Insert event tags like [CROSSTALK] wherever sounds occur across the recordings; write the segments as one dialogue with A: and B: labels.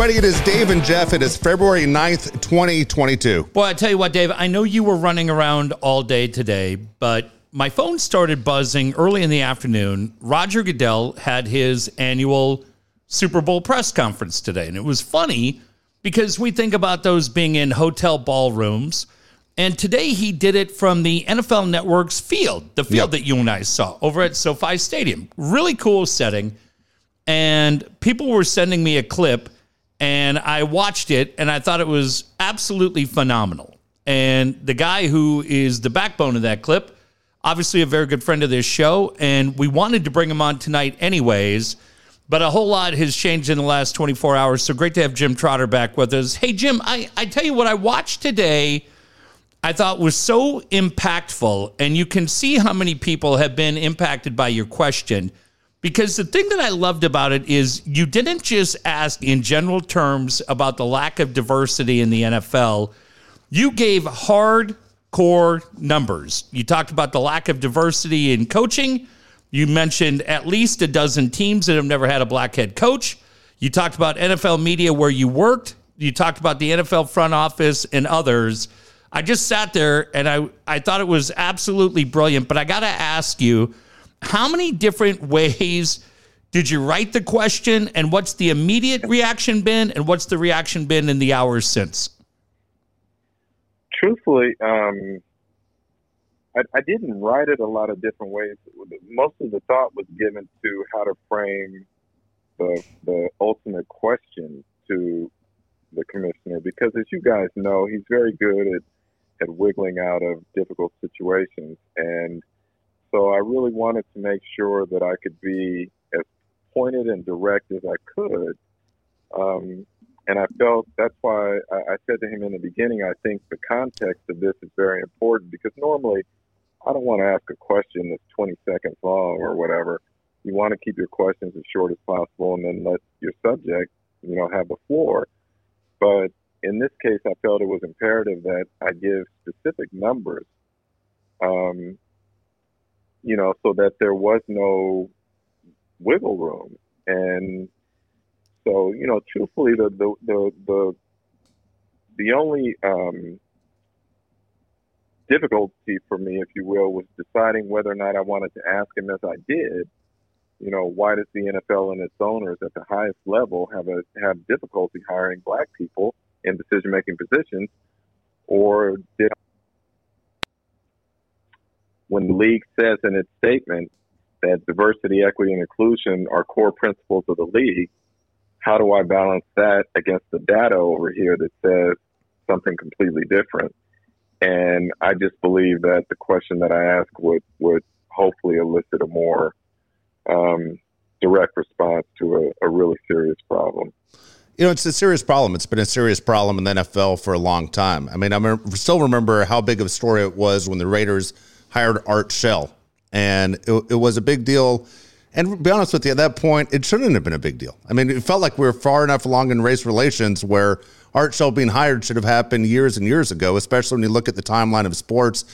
A: everybody. It is Dave and Jeff. It is February 9th, 2022.
B: Well, I tell you what, Dave, I know you were running around all day today, but my phone started buzzing early in the afternoon. Roger Goodell had his annual Super Bowl press conference today. And it was funny because we think about those being in hotel ballrooms. And today he did it from the NFL Network's field, the field
A: Yep.
B: that you and I saw over at SoFi Stadium. Really cool setting. And people were sending me a clip, and I watched it, and I thought it was absolutely phenomenal. And the guy who is the backbone of that clip, obviously a very good friend of this show, and we wanted to bring him on tonight anyways. But a whole lot has changed in the last 24 hours. So great to have Jim Trotter back with us. Hey, Jim, I, I tell you what, I watched today, I thought was so impactful. And you can see how many people have been impacted by your question. Because the thing that I loved about it is you didn't just ask in general terms about the lack of diversity in the NFL. You gave hardcore numbers. You talked about the lack of diversity in coaching. You mentioned at least a dozen teams that have never had a black head coach. You talked about NFL media where you worked. You talked about the NFL front office and others. I just sat there and I, I thought it was absolutely brilliant. But I got to ask you, how many different [LAUGHS] ways did you write the question? And what's the immediate reaction been? And what's the reaction been in the hours since?
C: truthfully, um, I, I didn't write it a lot of different ways. Most of the thought was given to how to frame the the ultimate question to the commissioner, because as you guys know, he's very good at at wiggling out of difficult situations, and so I really wanted to make sure that I could be as pointed and direct as I could. Um, and I felt that's why I, I said to him in the beginning, I think the context of this is very important because normally I don't want to ask a question that's 20 seconds long or whatever. You want to keep your questions as short as possible and then let your subject, you know, have the floor. But in this case, I felt it was imperative that I give specific numbers, um, you know, so that there was no wiggle room. And so, you know, truthfully, the the the the, the only um, difficulty for me, if you will, was deciding whether or not I wanted to ask him, as I did. You know, why does the NFL and its owners at the highest level have a have difficulty hiring black people in decision making positions, or did when the league says in its statement that diversity, equity, and inclusion are core principles of the league, how do I balance that against the data over here that says something completely different? And I just believe that the question that I asked would would hopefully elicit a more um, direct response to a, a really serious problem.
A: You know, it's a serious problem. It's been a serious problem in the NFL for a long time. I mean, I still remember how big of a story it was when the Raiders hired Art Shell, and it, it was a big deal. And to be honest with you, at that point, it shouldn't have been a big deal. I mean, it felt like we were far enough along in race relations where Art Shell being hired should have happened years and years ago, especially when you look at the timeline of sports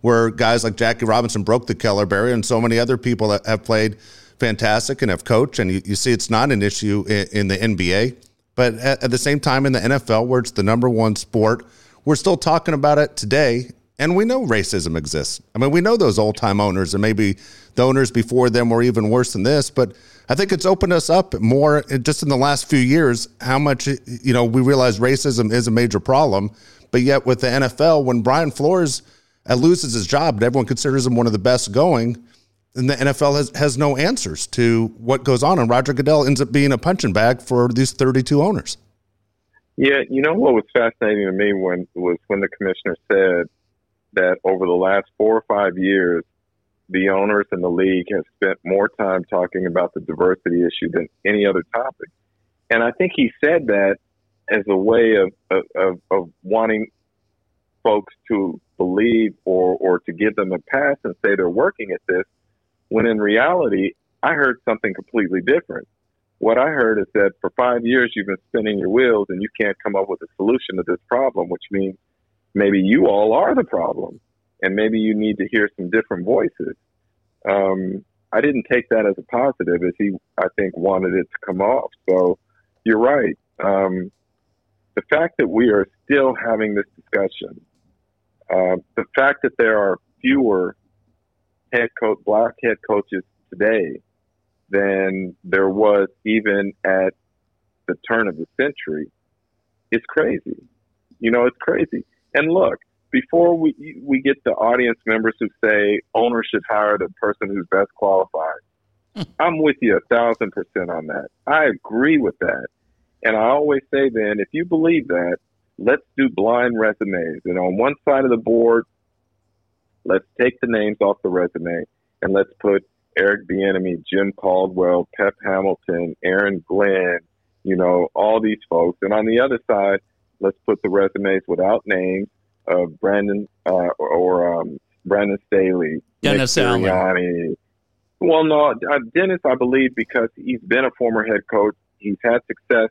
A: where guys like Jackie Robinson broke the color barrier and so many other people that have played fantastic and have coached. And you, you see it's not an issue in, in the NBA. But at, at the same time, in the NFL, where it's the number one sport, we're still talking about it today. And we know racism exists. I mean, we know those old time owners, and maybe the owners before them were even worse than this. But I think it's opened us up more just in the last few years how much, you know, we realize racism is a major problem. But yet, with the NFL, when Brian Flores uh, loses his job and everyone considers him one of the best going, and the NFL has, has no answers to what goes on. And Roger Goodell ends up being a punching bag for these 32 owners.
C: Yeah, you know what was fascinating to me when was when the commissioner said that over the last four or five years, the owners and the league have spent more time talking about the diversity issue than any other topic. And I think he said that as a way of of, of wanting folks to believe or or to give them a pass and say they're working at this, when in reality, I heard something completely different. What I heard is that for five years you've been spinning your wheels and you can't come up with a solution to this problem, which means maybe you all are the problem, and maybe you need to hear some different voices. Um, I didn't take that as a positive, as he I think wanted it to come off. So you're right. um, the fact that we are still having this discussion, uh, the fact that there are fewer head coach, black head coaches today than there was even at the turn of the century, it's crazy. You know, it's crazy. And look, before we we get the audience members who say owner should hire the person who's best qualified, [LAUGHS] I'm with you a thousand percent on that. I agree with that. And I always say then, if you believe that, let's do blind resumes. And on one side of the board, let's take the names off the resume and let's put Eric Bieniemy, Jim Caldwell, Pep Hamilton, Aaron Glenn, you know, all these folks. And on the other side, let's put the resumes without names of Brandon uh, or um, Brandon Staley,
B: Dennis Allen.
C: Well, no, uh, Dennis, I believe, because he's been a former head coach, he's had success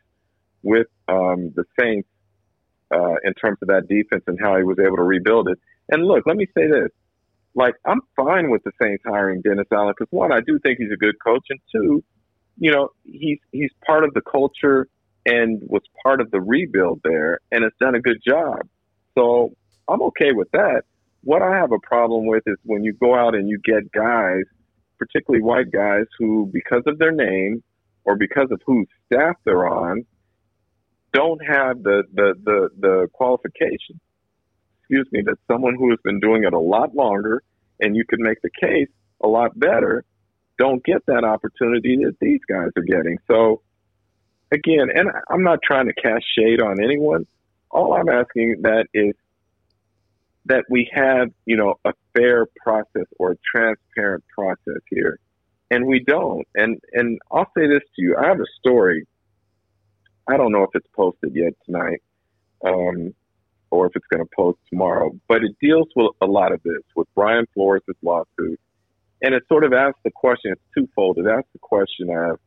C: with um, the Saints uh, in terms of that defense and how he was able to rebuild it. And look, let me say this: like, I'm fine with the Saints hiring Dennis Allen because one, I do think he's a good coach, and two, you know, he's he's part of the culture and was part of the rebuild there, and has done a good job. So I'm okay with that. What I have a problem with is when you go out and you get guys particularly white guys who, because of their name or because of whose staff they're on, don't have the, the, the, the qualification, excuse me, that someone who has been doing it a lot longer and you could make the case a lot better don't get that opportunity that these guys are getting. So, again, and I'm not trying to cast shade on anyone. All I'm asking that is that we have, you know, a fair process or a transparent process here. And we don't. And and I'll say this to you. I have a story. I don't know if it's posted yet tonight, um, or if it's going to post tomorrow, but it deals with a lot of this with Brian Flores' lawsuit. And it sort of asks the question, it's twofold. It asks the question of,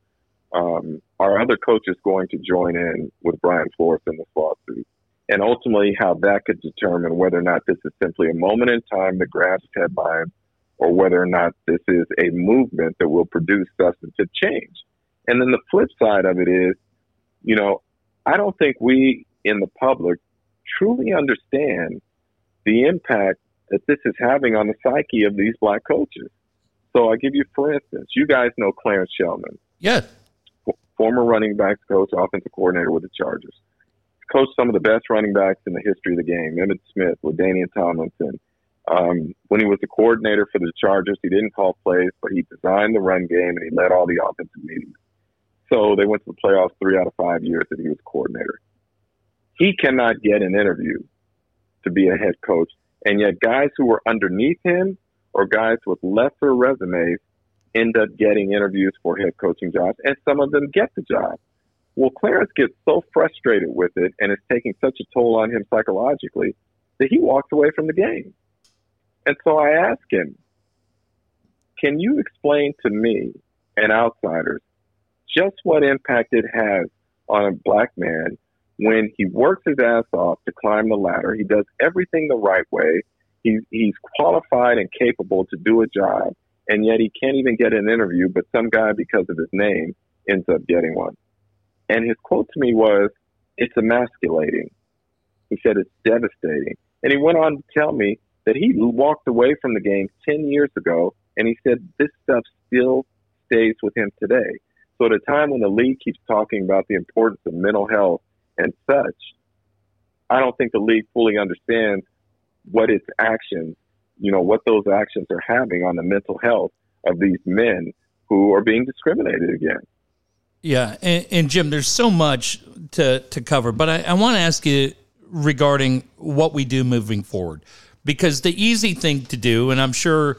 C: um, are other coaches going to join in with Brian Flores in this lawsuit? and ultimately how that could determine whether or not this is simply a moment in time that grabs headlines or whether or not this is a movement that will produce substantive change. And then the flip side of it is, you know, I don't think we in the public truly understand the impact that this is having on the psyche of these black coaches. So I give you, for instance, you guys know Clarence Shelmon.
B: Yeah.
C: Former running backs coach, offensive coordinator with the Chargers coached some of the best running backs in the history of the game. Emmitt Smith, LaDainian Tomlinson. Um, when he was the coordinator for the Chargers, he didn't call plays, but he designed the run game and he led all the offensive meetings. So they went to the playoffs three out of five years that he was coordinator. He cannot get an interview to be a head coach. And yet guys who were underneath him or guys with lesser resumes end up getting interviews for head coaching jobs and some of them get the job. Well, Clarence gets so frustrated with it and it's taking such a toll on him psychologically that he walks away from the game. And so I ask him, can you explain to me and outsiders just what impact it has on a black man when he works his ass off to climb the ladder? He does everything the right way. He's, he's qualified and capable to do a job, and yet he can't even get an interview, but some guy, because of his name, ends up getting one. And his quote to me was, it's emasculating. He said, it's devastating. And he went on to tell me that he walked away from the game 10 years ago, and he said this stuff still stays with him today. So at a time when the league keeps talking about the importance of mental health and such, I don't think the league fully understands what its actions, you know, what those actions are having on the mental health of these men who are being discriminated against.
B: Yeah, and, and, Jim, there's so much to to cover, but I, I want to ask you regarding what we do moving forward, because the easy thing to do, and I'm sure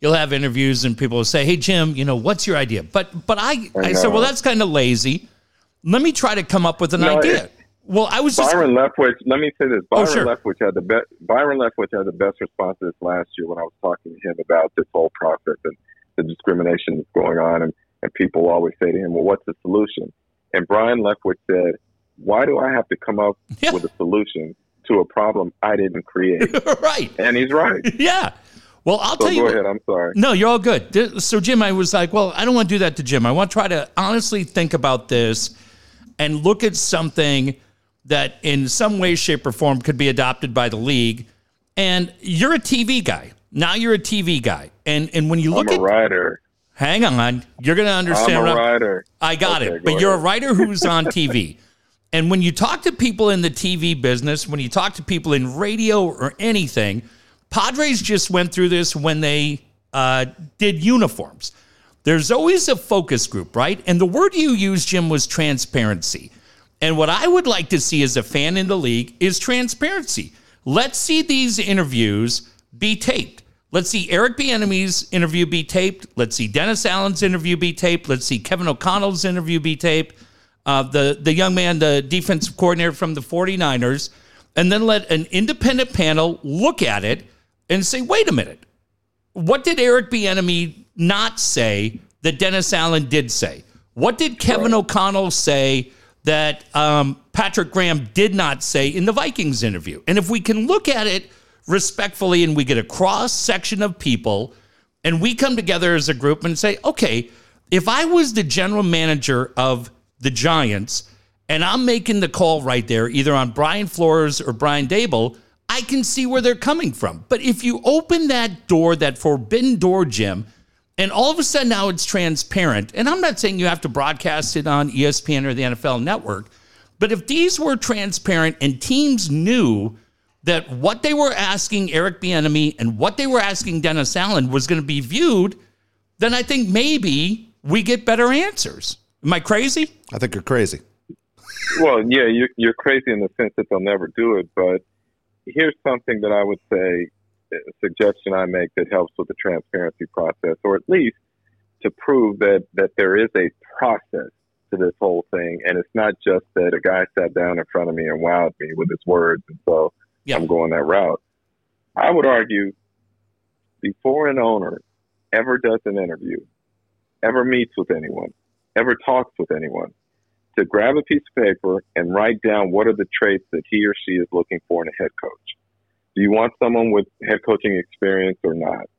B: you'll have interviews and people will say, "Hey, Jim, you know, what's your idea?" But but I I, I said, well, that's kind of lazy. Let me try to come up with an no, idea. It, well, I was
C: Byron Leftwich. Let me say this: oh, Byron
B: oh, sure.
C: Leftwich had the best. Byron Leftwich had the best response to this last year when I was talking to him about this whole process and the discrimination that's going on and and people always say to him, well, what's the solution? And Brian Leftwich said, why do I have to come up [LAUGHS] yeah. with a solution to a problem I didn't create? [LAUGHS]
B: right.
C: And he's right. [LAUGHS]
B: yeah. Well, I'll
C: so
B: tell you.
C: Go ahead. I'm sorry.
B: No, you're all good. So, Jim, I was like, well, I don't want to do that to Jim. I want to try to honestly think about this. and look at something that in some way, shape, or form could be adopted by the league. And you're a TV guy. Now you're a TV guy. And and when you look at.
C: I'm a
B: at
C: writer.
B: hang on, you're gonna understand
C: I'm a
B: I'm-
C: writer.
B: I got
C: Okay,
B: it.
C: go
B: But you're a writer who's on TV. [LAUGHS] And when you talk to people in the TV business, when you talk to people in radio or anything, Padres just went through this when they uh, did uniforms. There's always a focus group, right? And the word you used, Jim, was transparency. And what I would like to see as a fan in the league is transparency. Let's see these interviews be taped. Let's see Eric Bieniemy's interview be taped. Let's see Dennis Allen's interview be taped. Let's see Kevin O'Connell's interview be taped. Uh, the, the young man, the defensive coordinator from the 49ers, and then let an independent panel look at it and say, wait a minute, what did Eric Bieniemy not say that Dennis Allen did say? What did Kevin O'Connell say that um, Patrick Graham did not say in the Vikings interview? And if we can look at it respectfully and we get a cross section of people and we come together as a group and say, okay, if I was the general manager of the Giants and I'm making the call right there, either on Brian Flores or Brian Daboll, I can see where they're coming from. But if you open that door, that forbidden door, Jim, and all of a sudden now it's transparent, and I'm not saying you have to broadcast it on ESPN or the NFL network, but if these were transparent and teams knew that what they were asking Eric Bieniemy and what they were asking Dennis Allen was going to be viewed, then I think maybe we get better answers. Am I crazy?
A: I think you're crazy.
C: Well, yeah, you're, you're crazy in the sense that they'll never do it. But here's something that I would say, a suggestion I make that helps with the transparency process, or at least to prove that, that there is a process to this whole thing. And it's not just that a guy sat down in front of me and wowed me with his words. And so
B: Yeah.
C: I'm going that route. I would argue before an owner ever does an interview, ever meets with anyone, ever talks with anyone, to grab a piece of paper and write down what are the traits that he or she is looking for in a head coach. Do you want someone with head coaching experience or not?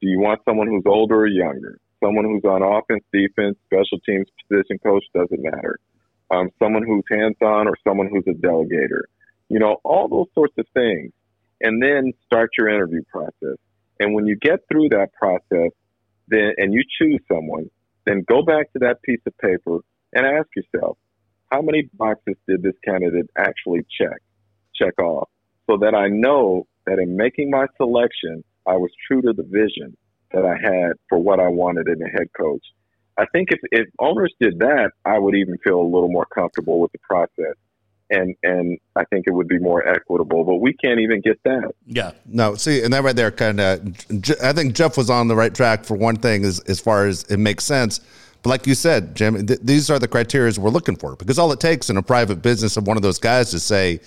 C: Do you want someone who's older or younger? Someone who's on offense, defense, special teams, position coach, doesn't matter. Um, someone who's hands on or someone who's a delegator. You know, all those sorts of things. And then start your interview process. And when you get through that process, then and you choose someone, then go back to that piece of paper and ask yourself, how many boxes did this candidate actually check, check off, so that I know that in making my selection, I was true to the vision that I had for what I wanted in a head coach. I think if, if owners did that, I would even feel a little more comfortable with the process. And, and I think it would be more equitable, but we can't even get that.
B: Yeah.
A: No, see, and that right there kind of, I think Jeff was on the right track for one thing as, as far as it makes sense. But like you said, Jim, th- these are the criteria we're looking for because all it takes in a private business of one of those guys to say,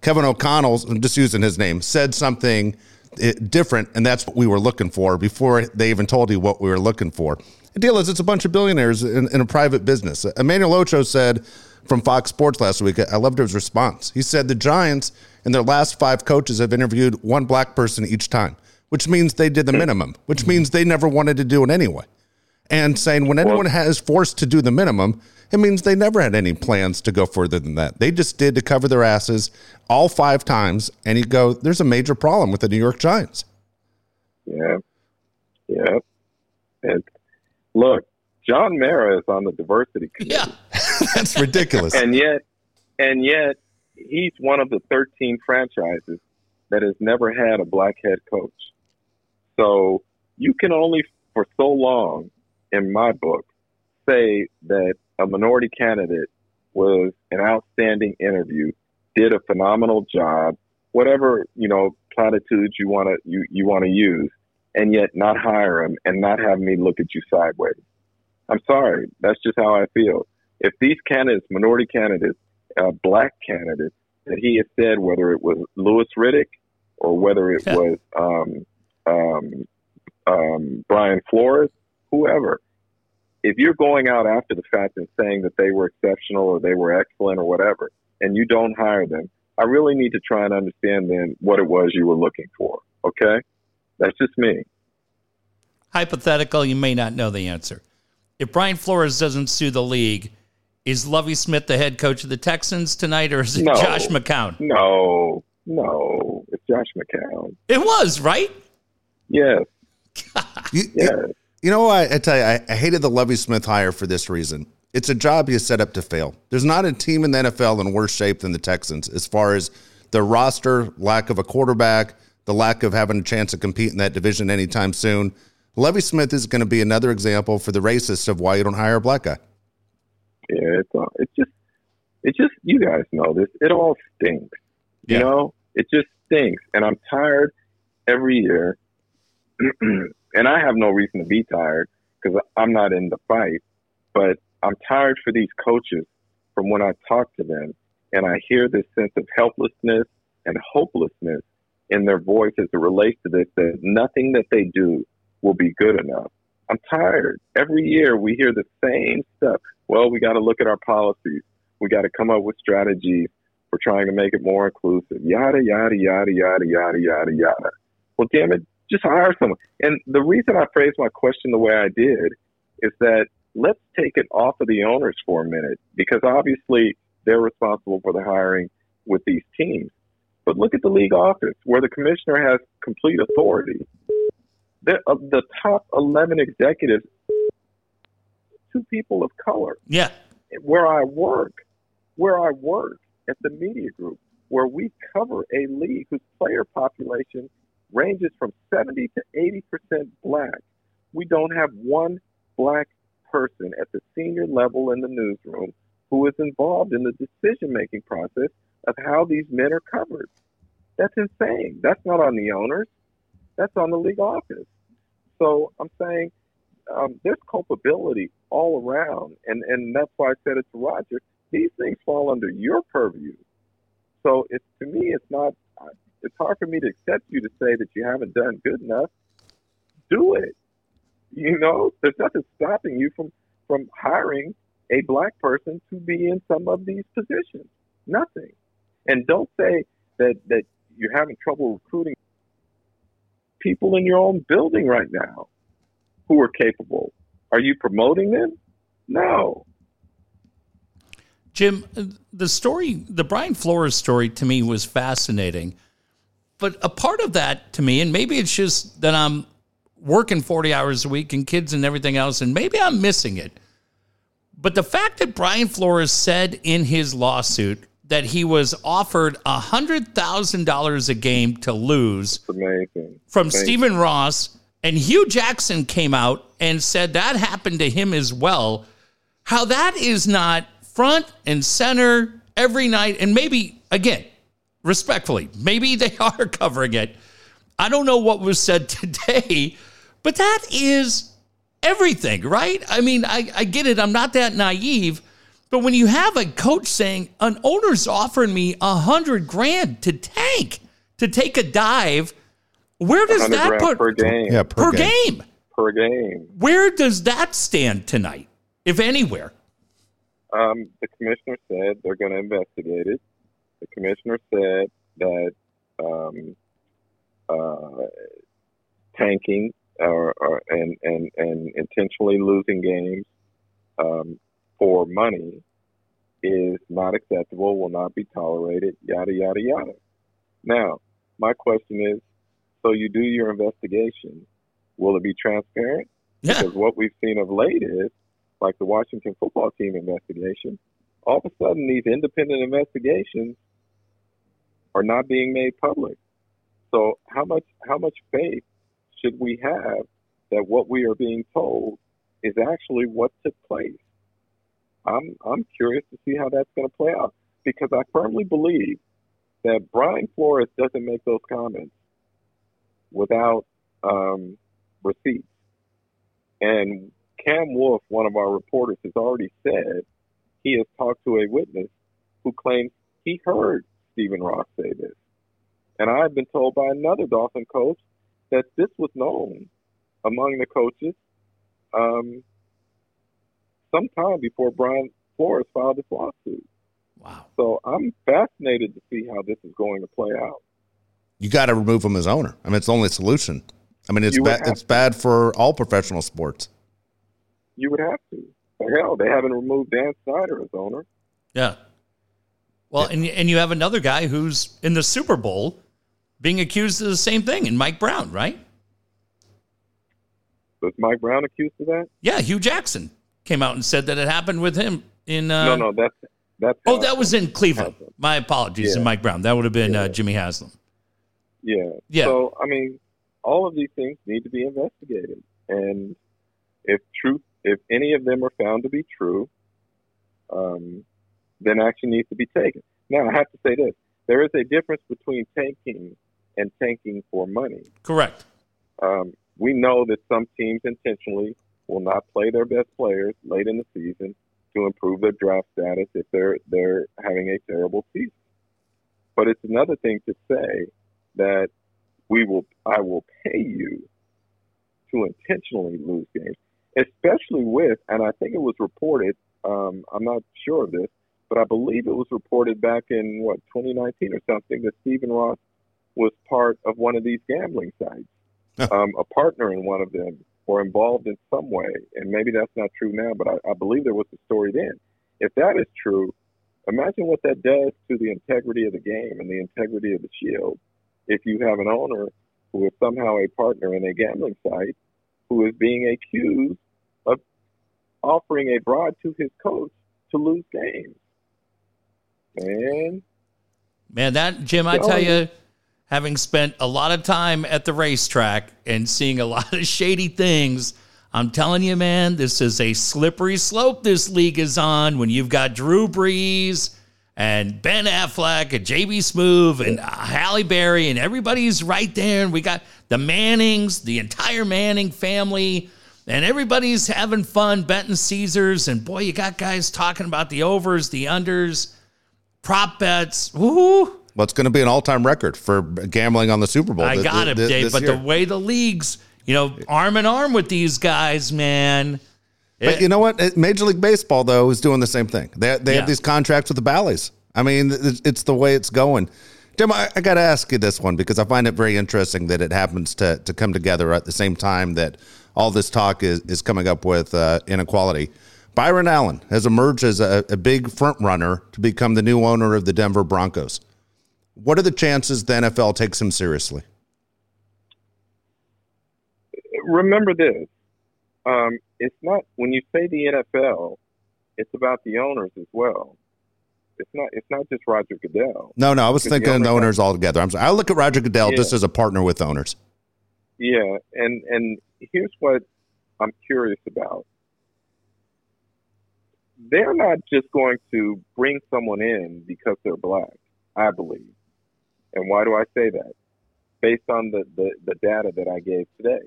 A: Kevin O'Connell, I'm just using his name, said something eh, different, and that's what we were looking for before they even told you what we were looking for. The deal is, it's a bunch of billionaires in, in a private business. Emmanuel Acho said from Fox Sports last week, I loved his response. He said the Giants, in their last five coaches, have interviewed one black person each time, which means they did the minimum, which means they never wanted to do it anyway. And saying when anyone has forced to do the minimum, it means they never had any plans to go further than that. They just did to cover their asses all five times. And you go, there's a major problem with the New York Giants.
C: Yeah. Yeah. And look, John Mara is on the diversity committee.
B: Yeah. [LAUGHS]
A: That's ridiculous.
C: And yet and yet he's one of the 13 franchises that has never had a black head coach. So you can only for so long in my book say that a minority candidate was an outstanding interview, did a phenomenal job, whatever, you know, platitudes you want to you, you want to use, and yet not hire him and not have me look at you sideways. I'm sorry, that's just how I feel. If these candidates, minority candidates, uh, black candidates, that he has said, whether it was Louis Riddick or whether it was um, um, um, Brian Flores, whoever, if you're going out after the fact and saying that they were exceptional or they were excellent or whatever, and you don't hire them, I really need to try and understand then what it was you were looking for. Okay? That's just me.
B: Hypothetical, you may not know the answer. If Brian Flores doesn't sue the league, Is Lovie Smith the head coach of the Texans tonight, or is it
C: No.
B: Josh McCown?
C: No, no, it's Josh McCown.
B: It was right.
C: Yes, [LAUGHS] yes.
A: You know what? I tell you, I, I hated the Lovie Smith hire for this reason. It's a job you set up to fail. There's not a team in the NFL in worse shape than the Texans as far as the roster, lack of a quarterback, the lack of having a chance to compete in that division anytime soon. Lovie Smith is going to be another example for the racists of why you don't hire a black guy.
C: Yeah, it's all, it's just it's just you guys know this. It all stinks. You
B: Yeah.
C: know, it just stinks, and I'm tired every year. [CLEARS THROAT] and I have no reason to be tired because I'm not in the fight. But I'm tired for these coaches from when I talk to them, and I hear this sense of helplessness and hopelessness in their voice as it relates to this. That nothing that they do will be good enough. I'm tired. Every year we hear the same stuff. Well, we got to look at our policies. We got to come up with strategies for trying to make it more inclusive. Yada yada yada yada yada yada yada. Well, damn it, just hire someone. And the reason I phrased my question the way I did is that let's take it off of the owners for a minute because obviously they're responsible for the hiring with these teams. But look at the league office where the commissioner has complete authority. The, uh, the top 11 executives, two people of color
B: Yeah.
C: where I work, where I work at the media group, where we cover a league whose player population ranges from 70 to 80 percent black. We don't have one black person at the senior level in the newsroom who is involved in the decision making process of how these men are covered. That's insane. That's not on the owners. That's on the league office. So I'm saying um, there's culpability all around, and and that's why I said it to Roger. These things fall under your purview. So it's to me, it's not. It's hard for me to accept you to say that you haven't done good enough. Do it. You know, there's nothing stopping you from from hiring a black person to be in some of these positions. Nothing. And don't say that that you're having trouble recruiting people in your own building right now who are capable. Are you promoting them? No.
B: Jim, the story, the Brian Flores story to me was fascinating. But a part of that to me, and maybe it's just that I'm working 40 hours a week and kids and everything else, and maybe I'm missing it. But the fact that Brian Flores said in his lawsuit that he was offered $100,000 a game to lose
C: amazing.
B: from Stephen Ross, and Hue Jackson came out and said that happened to him as well. How that is not front and center every night, and maybe again, respectfully, maybe they [LAUGHS] are covering it. I don't know what was said [LAUGHS] today, but that is everything, right? I mean, I, I get it. I'm not that naive. But when you have a coach saying an owner's offering me a hundred grand to tank, to take a dive, where does that put
C: per game.
A: Yeah,
B: per
A: per, game.
B: game?
C: Per game.
B: Where does that stand tonight, if anywhere?
C: Um, the commissioner said they're going to investigate it. The commissioner said that um, uh, tanking or, or and, and and intentionally losing games um, for money is not acceptable, will not be tolerated, yada yada yada. Now, my question is: so you do your investigation? Will it be transparent?
B: Yeah,
C: Because what we've seen of late is, like the Washington football team investigation, all of a sudden these independent investigations are not being made public. So how much how much faith should we have that what we are being told is actually what took place? I'm I'm curious to see how that's going to play out because I firmly believe that Brian Flores doesn't make those comments without um, receipts. And Cam Wolfe, one of our reporters, has already said he has talked to a witness who claims he heard Stephen Ross say this. And I've been told by another Dolphin coach that this was known among the coaches um, sometime before Brian Flores filed this lawsuit.
B: wow.
C: So I'm fascinated to see how this is going to play out.
A: You got to remove him as owner. I mean, it's the only solution. I mean, it's
C: You would
A: bad. It's
C: to.
A: bad for all professional sports.
C: You would have to. Hell, they haven't removed Dan Snyder as owner.
B: Yeah. Well, and and you have another guy who's in the Super Bowl being accused of the same thing, and Mike Brown, right?
C: Was Mike Brown accused of that?
B: Yeah, Hue Jackson came out and said that it happened with him in. Uh,
C: no, no, that's that's.
B: Oh, that was in Cleveland. My apologies to
C: Yeah.
B: Mike Brown. That would have been uh, Jimmy Haslam.
C: Yeah.
B: Yeah.
C: So I mean, all of these things need to be investigated, and if truth, if any of them are found to be true, um, then action needs to be taken. Now, I have to say this: there is a difference between tanking and tanking for money.
B: Correct.
C: Um, we know that some teams intentionally will not play their best players late in the season to improve their draft status if they're they're having a terrible season. But it's another thing to say that we will I will pay you to intentionally lose games, especially with and I think it was reported. Um, I'm not sure of this, but I believe it was reported back in what 2019 or something that Stephen Ross was part of one of these gambling sites um, a partner in one of them or involved in some way. And maybe that's not true now, but I, I believe there was a story then. If that is true, imagine what that does to the integrity of the game and the integrity of the shield. If you have an owner who is somehow a partner in a gambling site who is being accused of offering a bribe to his coach to lose games. Man,
B: Man, that Jim, I tell you, having spent a lot of time at the racetrack and seeing a [LAUGHS] lot of shady things, I'm telling you, man, this is a slippery slope this league is on when you've got Drew Brees and Ben Affleck and JB Smoove and Halle Berry and everybody's right there. And we got the Mannings, the entire Manning family, and everybody's having fun betting Caesars. And boy, you got guys talking about the overs, the unders, prop bets. Woo!
A: Well, it's going to be an all-time record for gambling on the Super Bowl.
B: I
A: th-
B: got it,
A: th-
B: Dave. But
A: year.
B: the way the leagues, you know, arm in arm with these guys, man.
A: But
B: it-
A: you know what? Major League Baseball though is doing the same thing. They they
B: Yeah.
A: have these contracts with the Bally's. I mean, it's, it's the way it's going. Jim, I, I got to ask you this one because I find it very interesting that it happens to to come together at the same time that all this talk is is coming up with uh, inequality. Byron Allen has emerged as a, a big front runner to become the new owner of the Denver Broncos. What are the chances the NFL takes him seriously?
C: remember this. Um, it's not when you say the NFL, it's about the owners as well. It's not. It's not just Roger Goodell.
A: No, no, I was thinking the
C: owners
A: owners altogether. I'm sorry. I look at Roger Goodell
C: Yeah.
A: just as a partner with owners.
C: Yeah, and and here's what I'm curious about. They're not just going to bring someone in because they're black. I believe. And why do I say that? Based on the, the, the data that I gave today.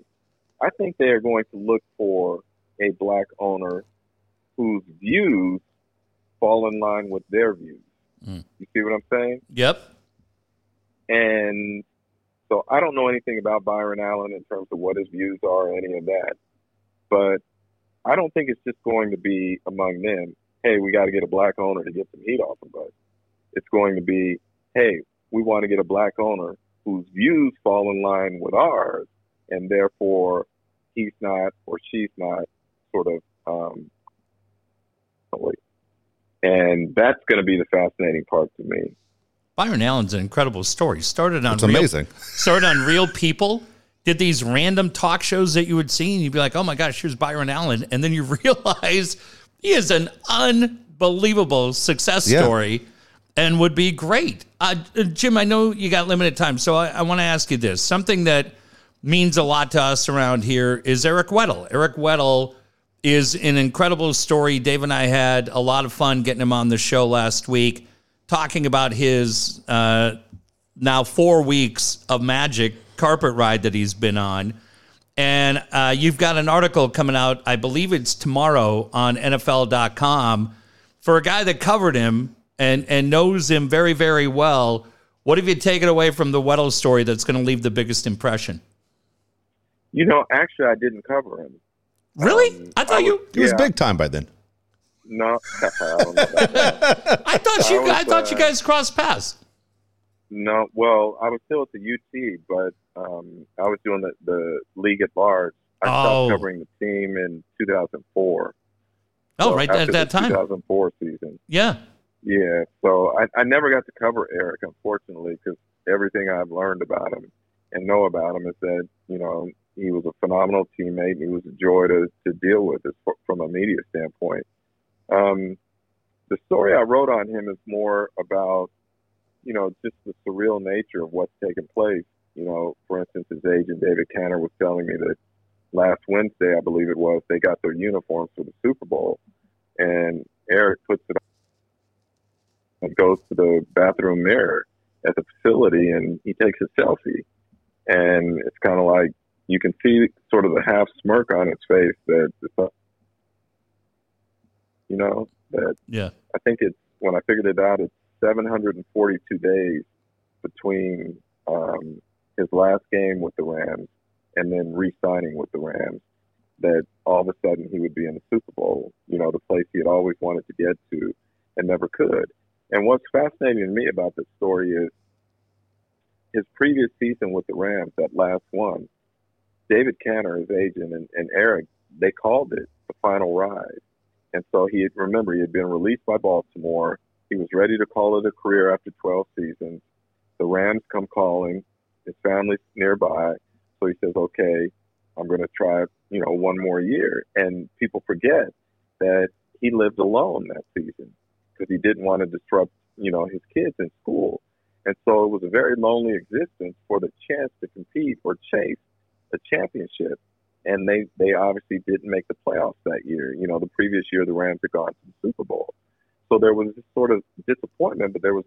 C: I think they are going to look for a black owner whose views fall in line with their views.
B: Mm.
C: You see what I'm saying?
B: Yep.
C: And so I don't know anything about Byron Allen in terms of what his views are or any of that. But I don't think it's just going to be among them, hey, we got to get a black owner to get some heat off of us. It's going to be, hey, we want to get a black owner whose views fall in line with ours, and therefore he's not or she's not sort of um, and that's going to be the fascinating part to me.
B: Byron Allen's an incredible story. Started on
A: It's
B: real,
A: amazing.
B: started on real people. Did these random talk shows that you would see, and you'd be like, "Oh my gosh, here's Byron Allen," and then you [LAUGHS] realize he is an unbelievable success
A: Yeah.
B: story, and would be great. Uh, Jim, I know you got limited time, so I, I want to ask you this: something that means a lot to us around here is Eric Weddle. Eric Weddle is an incredible story. Dave and I had a lot of fun getting him on the show last week, talking about his uh, now four weeks of magic carpet ride that he's been on. And uh, you've got an article coming out, I believe it's tomorrow on NFL.com for a guy that covered him and, and knows him very, very well. What have you taken away from the Weddle story that's going to leave the biggest impression?
C: You know, actually, I didn't cover him.
B: Really?
C: Um,
B: I thought
C: I
B: you.
C: was-
A: He was
C: Yeah.
A: big time by then.
C: No, [LAUGHS] I don't know about that. [LAUGHS]
B: I thought you.
C: I was,
B: I thought you
C: uh,
B: guys crossed paths.
C: No, well, I was still at the UT, but um, I was doing the, the league at large. I
B: Oh.
C: stopped covering the team in 2004.
B: Oh, right at that time.
C: 2004 season.
B: Yeah.
C: Yeah, so I, I never got to cover Eric, unfortunately, because everything I've learned about him and know about him is that you know he was a phenomenal teammate. And he was a joy to, to deal with as, from a media standpoint. Um, the story I wrote on him is more about you know just the surreal nature of what's taken place. You know, for instance, his agent David Canter was telling me that last Wednesday, I believe it was, they got their uniforms for the Super Bowl, and Eric puts it on and goes to the bathroom mirror at the facility and he takes a selfie. And it's kind of like you can see sort of the half smirk on his face that, you know, that
B: Yeah.
C: I think it's when I figured it out, it's 742 days between um, his last game with the Rams and then re-signing with the Rams. That all of a sudden he would be in the Super Bowl, you know, the place he had always wanted to get to and never could. And what's fascinating to me about this story is his previous season with the Rams, that last one. David Canter, his agent, and, and Eric, they called it the final ride. And so he had, remember, he had been released by Baltimore. He was ready to call it a career after 12 seasons. The Rams come calling. His family's nearby. So he says, okay, I'm going to try, you know, one more year. And people forget that he lived alone that season because he didn't want to disrupt, you know, his kids in school. And so it was a very lonely existence for the chance to compete or chase a championship. And they, they obviously didn't make the playoffs that year. You know, the previous year the Rams had gone to the Super Bowl. So there was this sort of disappointment, but there was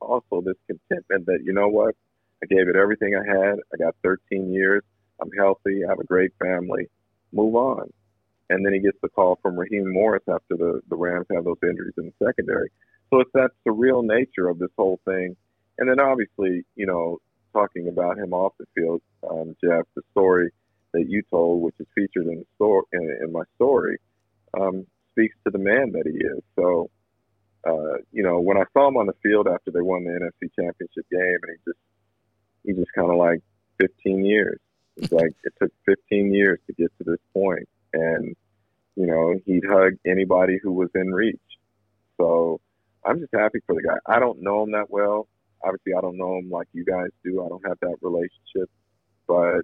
C: also this contentment that, you know what, I gave it everything I had. I got 13 years. I'm healthy. I have a great family. Move on. And then he gets the call from Raheem Morris after the, the Rams have those injuries in the secondary. So it's that surreal nature of this whole thing. And then obviously, you know, talking about him off the field, um, Jeff, the story that you told, which is featured in the story in, in my story, um, speaks to the man that he is. So, uh, you know, when I saw him on the field after they won the NFC Championship game, and he just he just kind of like 15 years. It's [LAUGHS] like it took 15 years to get to this point, and you know he'd hug anybody who was in reach. So I'm just happy for the guy. I don't know him that well. Obviously, I don't know him like you guys do. I don't have that relationship, but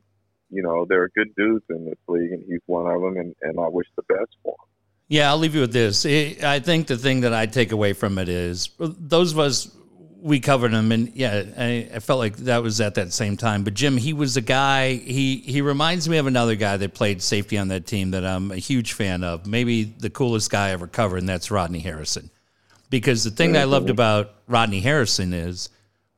C: you know there are good dudes in this league, and he's one of them. And, and I wish the best for him.
B: Yeah, I'll leave you with this. I think the thing that I take away from it is those of us we covered him, and yeah, I, I, felt like that was at that same time. But Jim, he was a guy. He he reminds me of another guy that played safety on that team that I'm a huge fan of. Maybe the coolest guy I ever covered, and that's Rodney Harrison. Because the thing that I mm-hmm. loved about Rodney Harrison is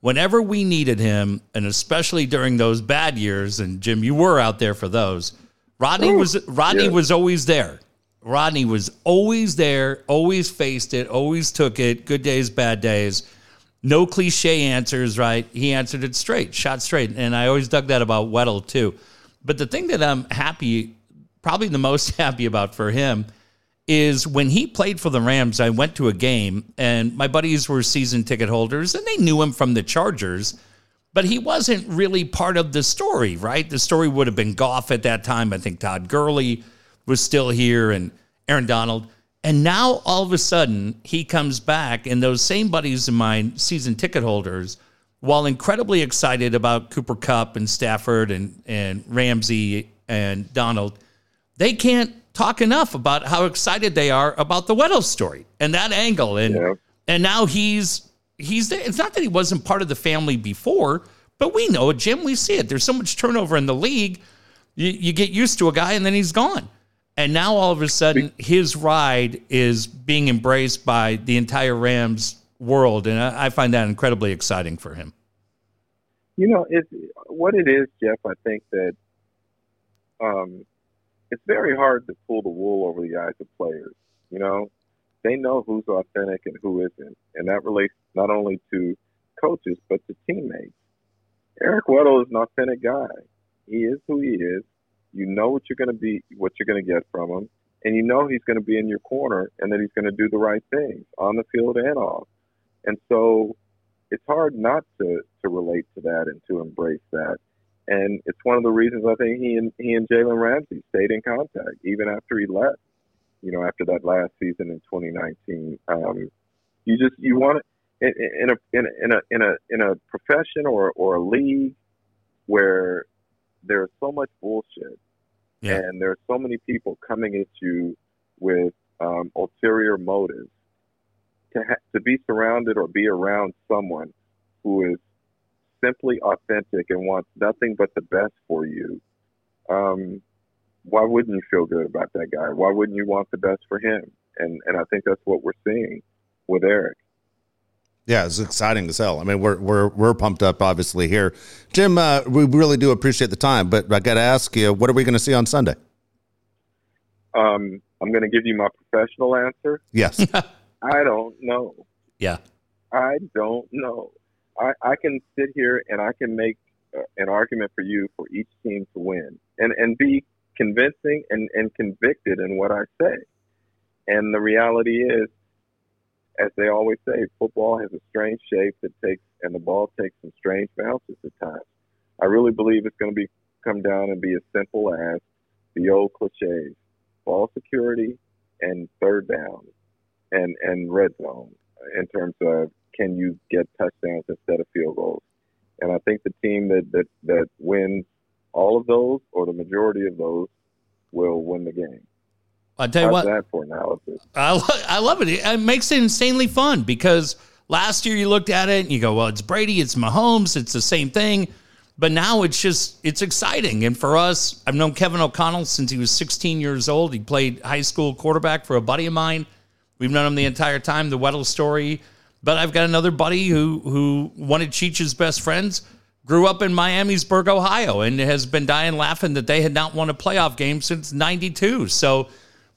B: whenever we needed him, and especially during those bad years, and Jim, you were out there for those. Rodney was Rodney yeah. was always there. Rodney was always there, always faced it, always took it. Good days, bad days no cliche answers, right? He answered it straight, shot straight. And I always dug that about Weddle, too. But the thing that I'm happy, probably the most [LAUGHS] happy about for him, is when he played for the Rams, I went to a game and my buddies were season ticket holders and they knew him from the Chargers, but he wasn't really part of the story, right? The story would have been Goff at that time. I think Todd Gurley was still here and Aaron Donald. And now all of a sudden he comes back, and those same buddies of mine, season ticket holders, while incredibly excited about Cooper Kupp and Stafford and, and Ramsey and Donald, they can't talk enough about how excited they are about the Weddle story and that angle. And yeah. and now he's he's there. It's not that he wasn't part of the family before, but we know it, Jim. We see it. There's so much turnover in the league. You, you get used to a guy and then he's gone. And now all of a sudden, his ride is being embraced by the entire Rams world, and I, find that incredibly exciting for him.
C: You know, what it is, Jeff. I think that um, it's very hard to pull the wool over the eyes of players. You know, they know who's authentic and who isn't, and that relates not only to coaches but to teammates. Eric Weddle is an authentic guy. He is who he is. You know what you're going to be, what you're going to get from him, and you know he's going to be in your corner and that he's going to do the right things on the field and off. And so it's hard not to to relate to that and to embrace that. And it's one of the reasons I think he and he and Jalen Ramsey stayed in contact even after he left. you know, after that last season in 2019. Um, you just you want in, in a in a in a in a in a profession or or a league where there's so much bullshit
B: Yeah.
C: and there's so many people coming at you with um, ulterior motives. To ha- to be surrounded or be around someone who is simply authentic and wants nothing but the best for you, um, why wouldn't you feel good about that guy? Why wouldn't you want the best for him? And and I think that's what we're seeing with Eric.
A: Yeah, it's exciting as hell. I mean, we're we're we're pumped up, obviously here, Jim. Uh, we really do appreciate the time, but I got to ask you, what are we going to see on Sunday?
C: Um, I'm going to give you my professional answer.
A: Yes, [LAUGHS]
C: I don't know.
B: Yeah.
C: I don't know. I, I can sit here and I can make uh, an argument for you for each team to win and, and be convincing and, and convicted in what I say. And the reality is, as they always say, football has a strange shape that takes, and the ball takes some strange bounces at times. I really believe it's going to be come down and be as simple as the old cliches: ball security and third down, and and red zone in terms of can you get touchdowns instead of field goals. And I think the team that that that wins all of those or the majority of those will win the game.
B: I'll tell you
C: How's
B: what,
C: that for analysis?
B: I, lo- I love it. It makes it insanely fun because last year you looked at it and you go, well, it's Brady, it's Mahomes, it's the same thing. But now it's just, it's exciting. And for us, I've known Kevin O'Connell since he was 16 years old. He played high school quarterback for a buddy of mine. We've known him the entire time, the Weddle story. But I've got another buddy who, who one of Cheech's best friends grew up in Miamisburg, Ohio, and has been dying laughing that they had not won a playoff game since 92. So,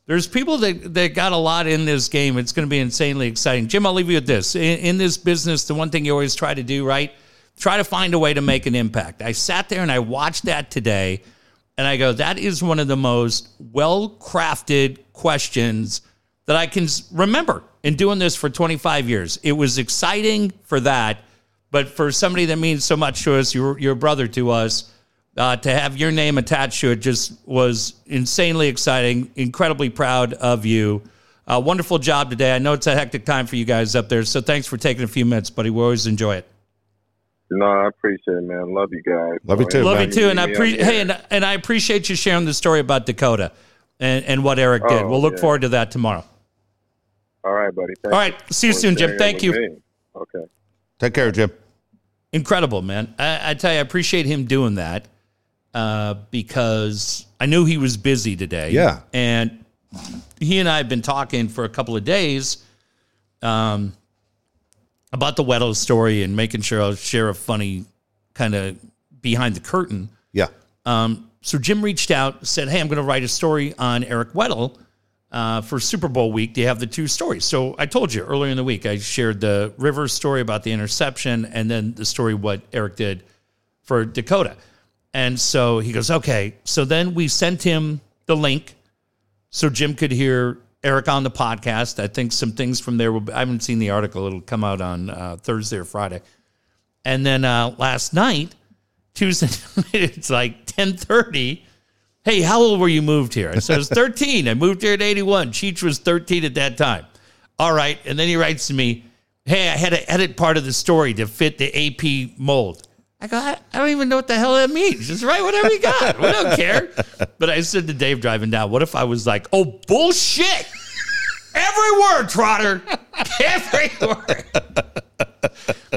B: there's people that, that got a lot in this game. It's going to be insanely exciting. Jim, I'll leave you with this. In, in this business, the one thing you always try to do, right? Try to find a way to make an impact. I sat there and I watched that today, and I go, that is one of the most well crafted questions that I can remember in doing this for 25 years. It was exciting for that, but for somebody that means so much to us, your, your brother to us, uh, to have your name attached to it just was insanely exciting. Incredibly proud of you. Uh, wonderful job today. I know it's a hectic time for you guys up there, so thanks for taking a few minutes, buddy. We always enjoy it.
C: No, I appreciate it, man. Love you guys.
A: Love you too,
B: Love
A: man.
B: you too, and I pre- hey, and, and I appreciate you sharing the story about Dakota and, and what Eric did.
C: Oh,
B: We'll look
C: yeah.
B: forward to that tomorrow.
C: All right, buddy. Thanks
B: All right, see you soon, Jim. Thank you.
C: me. Okay.
A: take care, Jim.
B: incredible, man. I, I tell you, I appreciate him doing that uh, because I knew he was busy today.
A: Yeah.
B: and he and I have been talking for a couple of days um, about the Weddle story and making sure I'll share a funny kind of behind the curtain.
A: Yeah,
B: Um, so Jim reached out, said, "Hey, I'm going to write a story on Eric Weddle uh, for Super Bowl week. Do you have the two stories?" So I told you earlier in the week I shared the Rivers story about the interception, and then the story what Eric did for Dakota. And so he goes, "Okay." So then we sent him the link so Jim could hear Eric on the podcast. I think some things from there. Will, I haven't seen the article; it'll come out on uh, Thursday or Friday. And then uh, last night, Tuesday, [LAUGHS] it's like ten thirty. Hey, how old were you moved here? I said I was thirteen. I moved here at eighty one. Cheech was thirteen at that time. All right, and then he writes to me, "Hey, I had to edit part of the story to fit the AP mold." I go, I, I don't even know what the hell that means. Just write whatever you got. We don't care. [LAUGHS] But I said to Dave driving down, what if I was like, oh, bullshit. Every word, Trotter. [LAUGHS] Every word.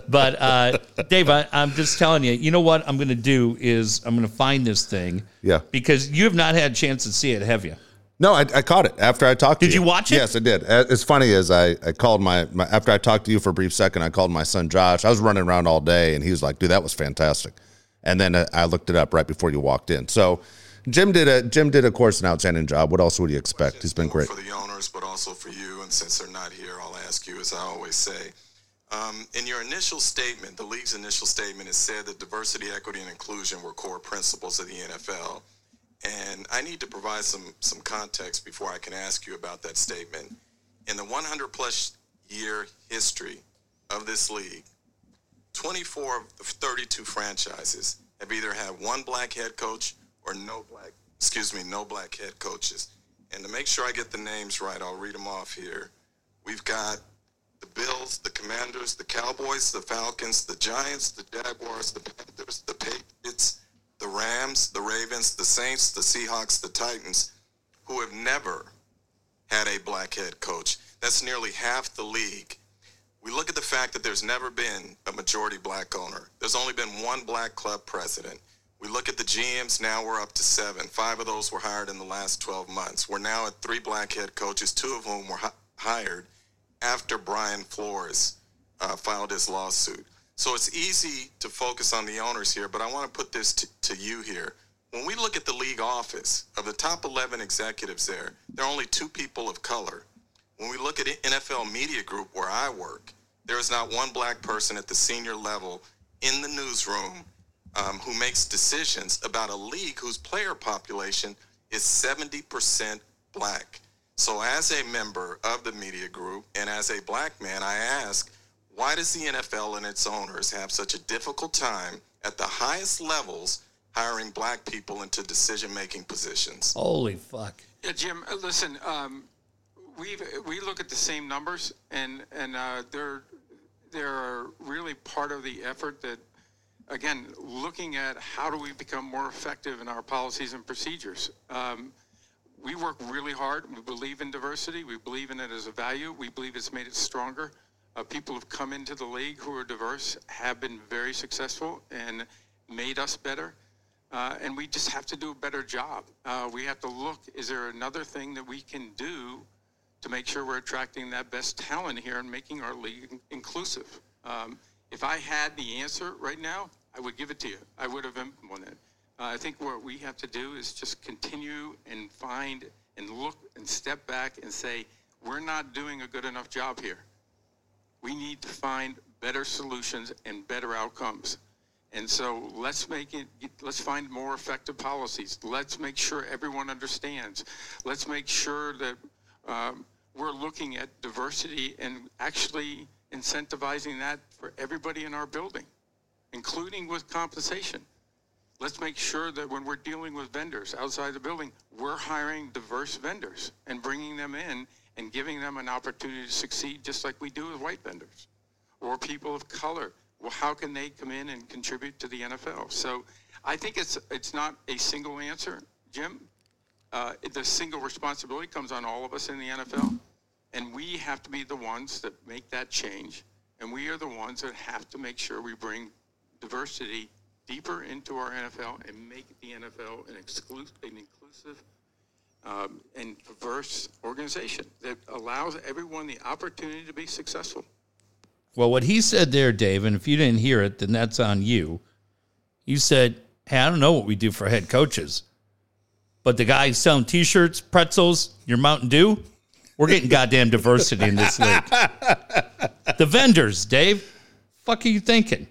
B: But uh, Dave, I, I'm just telling you, you know what I'm going to do is I'm going to find this thing.
A: Yeah.
B: Because you have not had a chance to see it, have you?
A: No, I, I caught it after I talked. to you.
B: Did you watch it?
A: Yes, I did. It's funny as I, I called my, my after I talked to you for a brief second, I called my son Josh. I was running around all day, and he was like, "Dude, that was fantastic." And then uh, I looked it up right before you walked in. So Jim did a Jim did of course an outstanding job. What else would you expect? He's been great.
D: For the owners, but also for you. And since they're not here, I'll ask you, as I always say. Um, in your initial statement, the league's initial statement, it said that diversity, equity, and inclusion were core principles of the NFL. And I need to provide some some context before I can ask you about that statement. In the 100 plus year history of this league, 24 of the 32 franchises have either had one black head coach or no black, excuse me, no black head coaches. And to make sure I get the names right, I'll read them off here. We've got the Bills, the Commanders, the Cowboys, the Falcons, the Giants, the Jaguars, the Panthers, the Patriots, the Rams, the Ravens, the Saints, the Seahawks, the Titans, who have never had a black head coach. That's nearly half the league. We look at the fact that there's never been a majority black owner. There's only been one black club president. We look at the GMs, now we're up to seven. Five of those were hired in the last 12 months. We're now at three black head coaches, two of whom were hi- hired after Brian Flores uh, filed his lawsuit. So it's easy to focus on the owners here, but I want to put this to, to you here. When we look at the league office, of the top 11 executives there, there are only two people of color. When we look at NFL Media Group, where I work, there is not one black person at the senior level in the newsroom um, who makes decisions about a league whose player population is 70% black. So, as a member of the media group and as a black man, I ask, why does the NFL and its owners have such a difficult time at the highest levels hiring black people into decision making positions?
B: Holy fuck.
E: Yeah, Jim. uh, Listen, um, we we look at the same numbers, and and uh, they're they're really part of the effort that, again, looking at how do we become more effective in our policies and procedures. Um, we work really hard. We believe in diversity. We believe in it as a value. We believe it's made it stronger. Uh, people who've come into the league who are diverse have been very successful and made us better. Uh, and we just have to do a better job. Uh, we have to look, is there another thing that we can do to make sure we're attracting that best talent here and making our league in- inclusive? Um, if I had the answer right now, I would give it to you. I would have implemented it. Uh, I think what we have to do is just continue and find and look and step back and say, we're not doing a good enough job here. We need to find better solutions and better outcomes. And so let's make it, let's find more effective policies. Let's make sure everyone understands. Let's make sure that um, we're looking at diversity and actually incentivizing that for everybody in our building, including with compensation. Let's make sure that when we're dealing with vendors outside the building, we're hiring diverse vendors and bringing them in and giving them an opportunity to succeed just like we do with white vendors or people of color. Well, how can they come in and contribute to the NFL? So I think it's it's not a single answer, Jim. Uh, the single responsibility comes on all of us in the NFL, and we have to be the ones that make that change. And we are the ones that have to make sure we bring diversity deeper into our NFL and make the NFL an exclusive, an inclusive um, and diverse organization that allows everyone the opportunity to be successful.
B: Well, what he said there, Dave, and if you didn't hear it, then that's on you. You said, Hey, I don't know what we do for head coaches, but the guys selling t shirts, pretzels, your Mountain Dew, we're getting goddamn diversity in this league. [LAUGHS] The vendors, Dave, fuck are you thinking?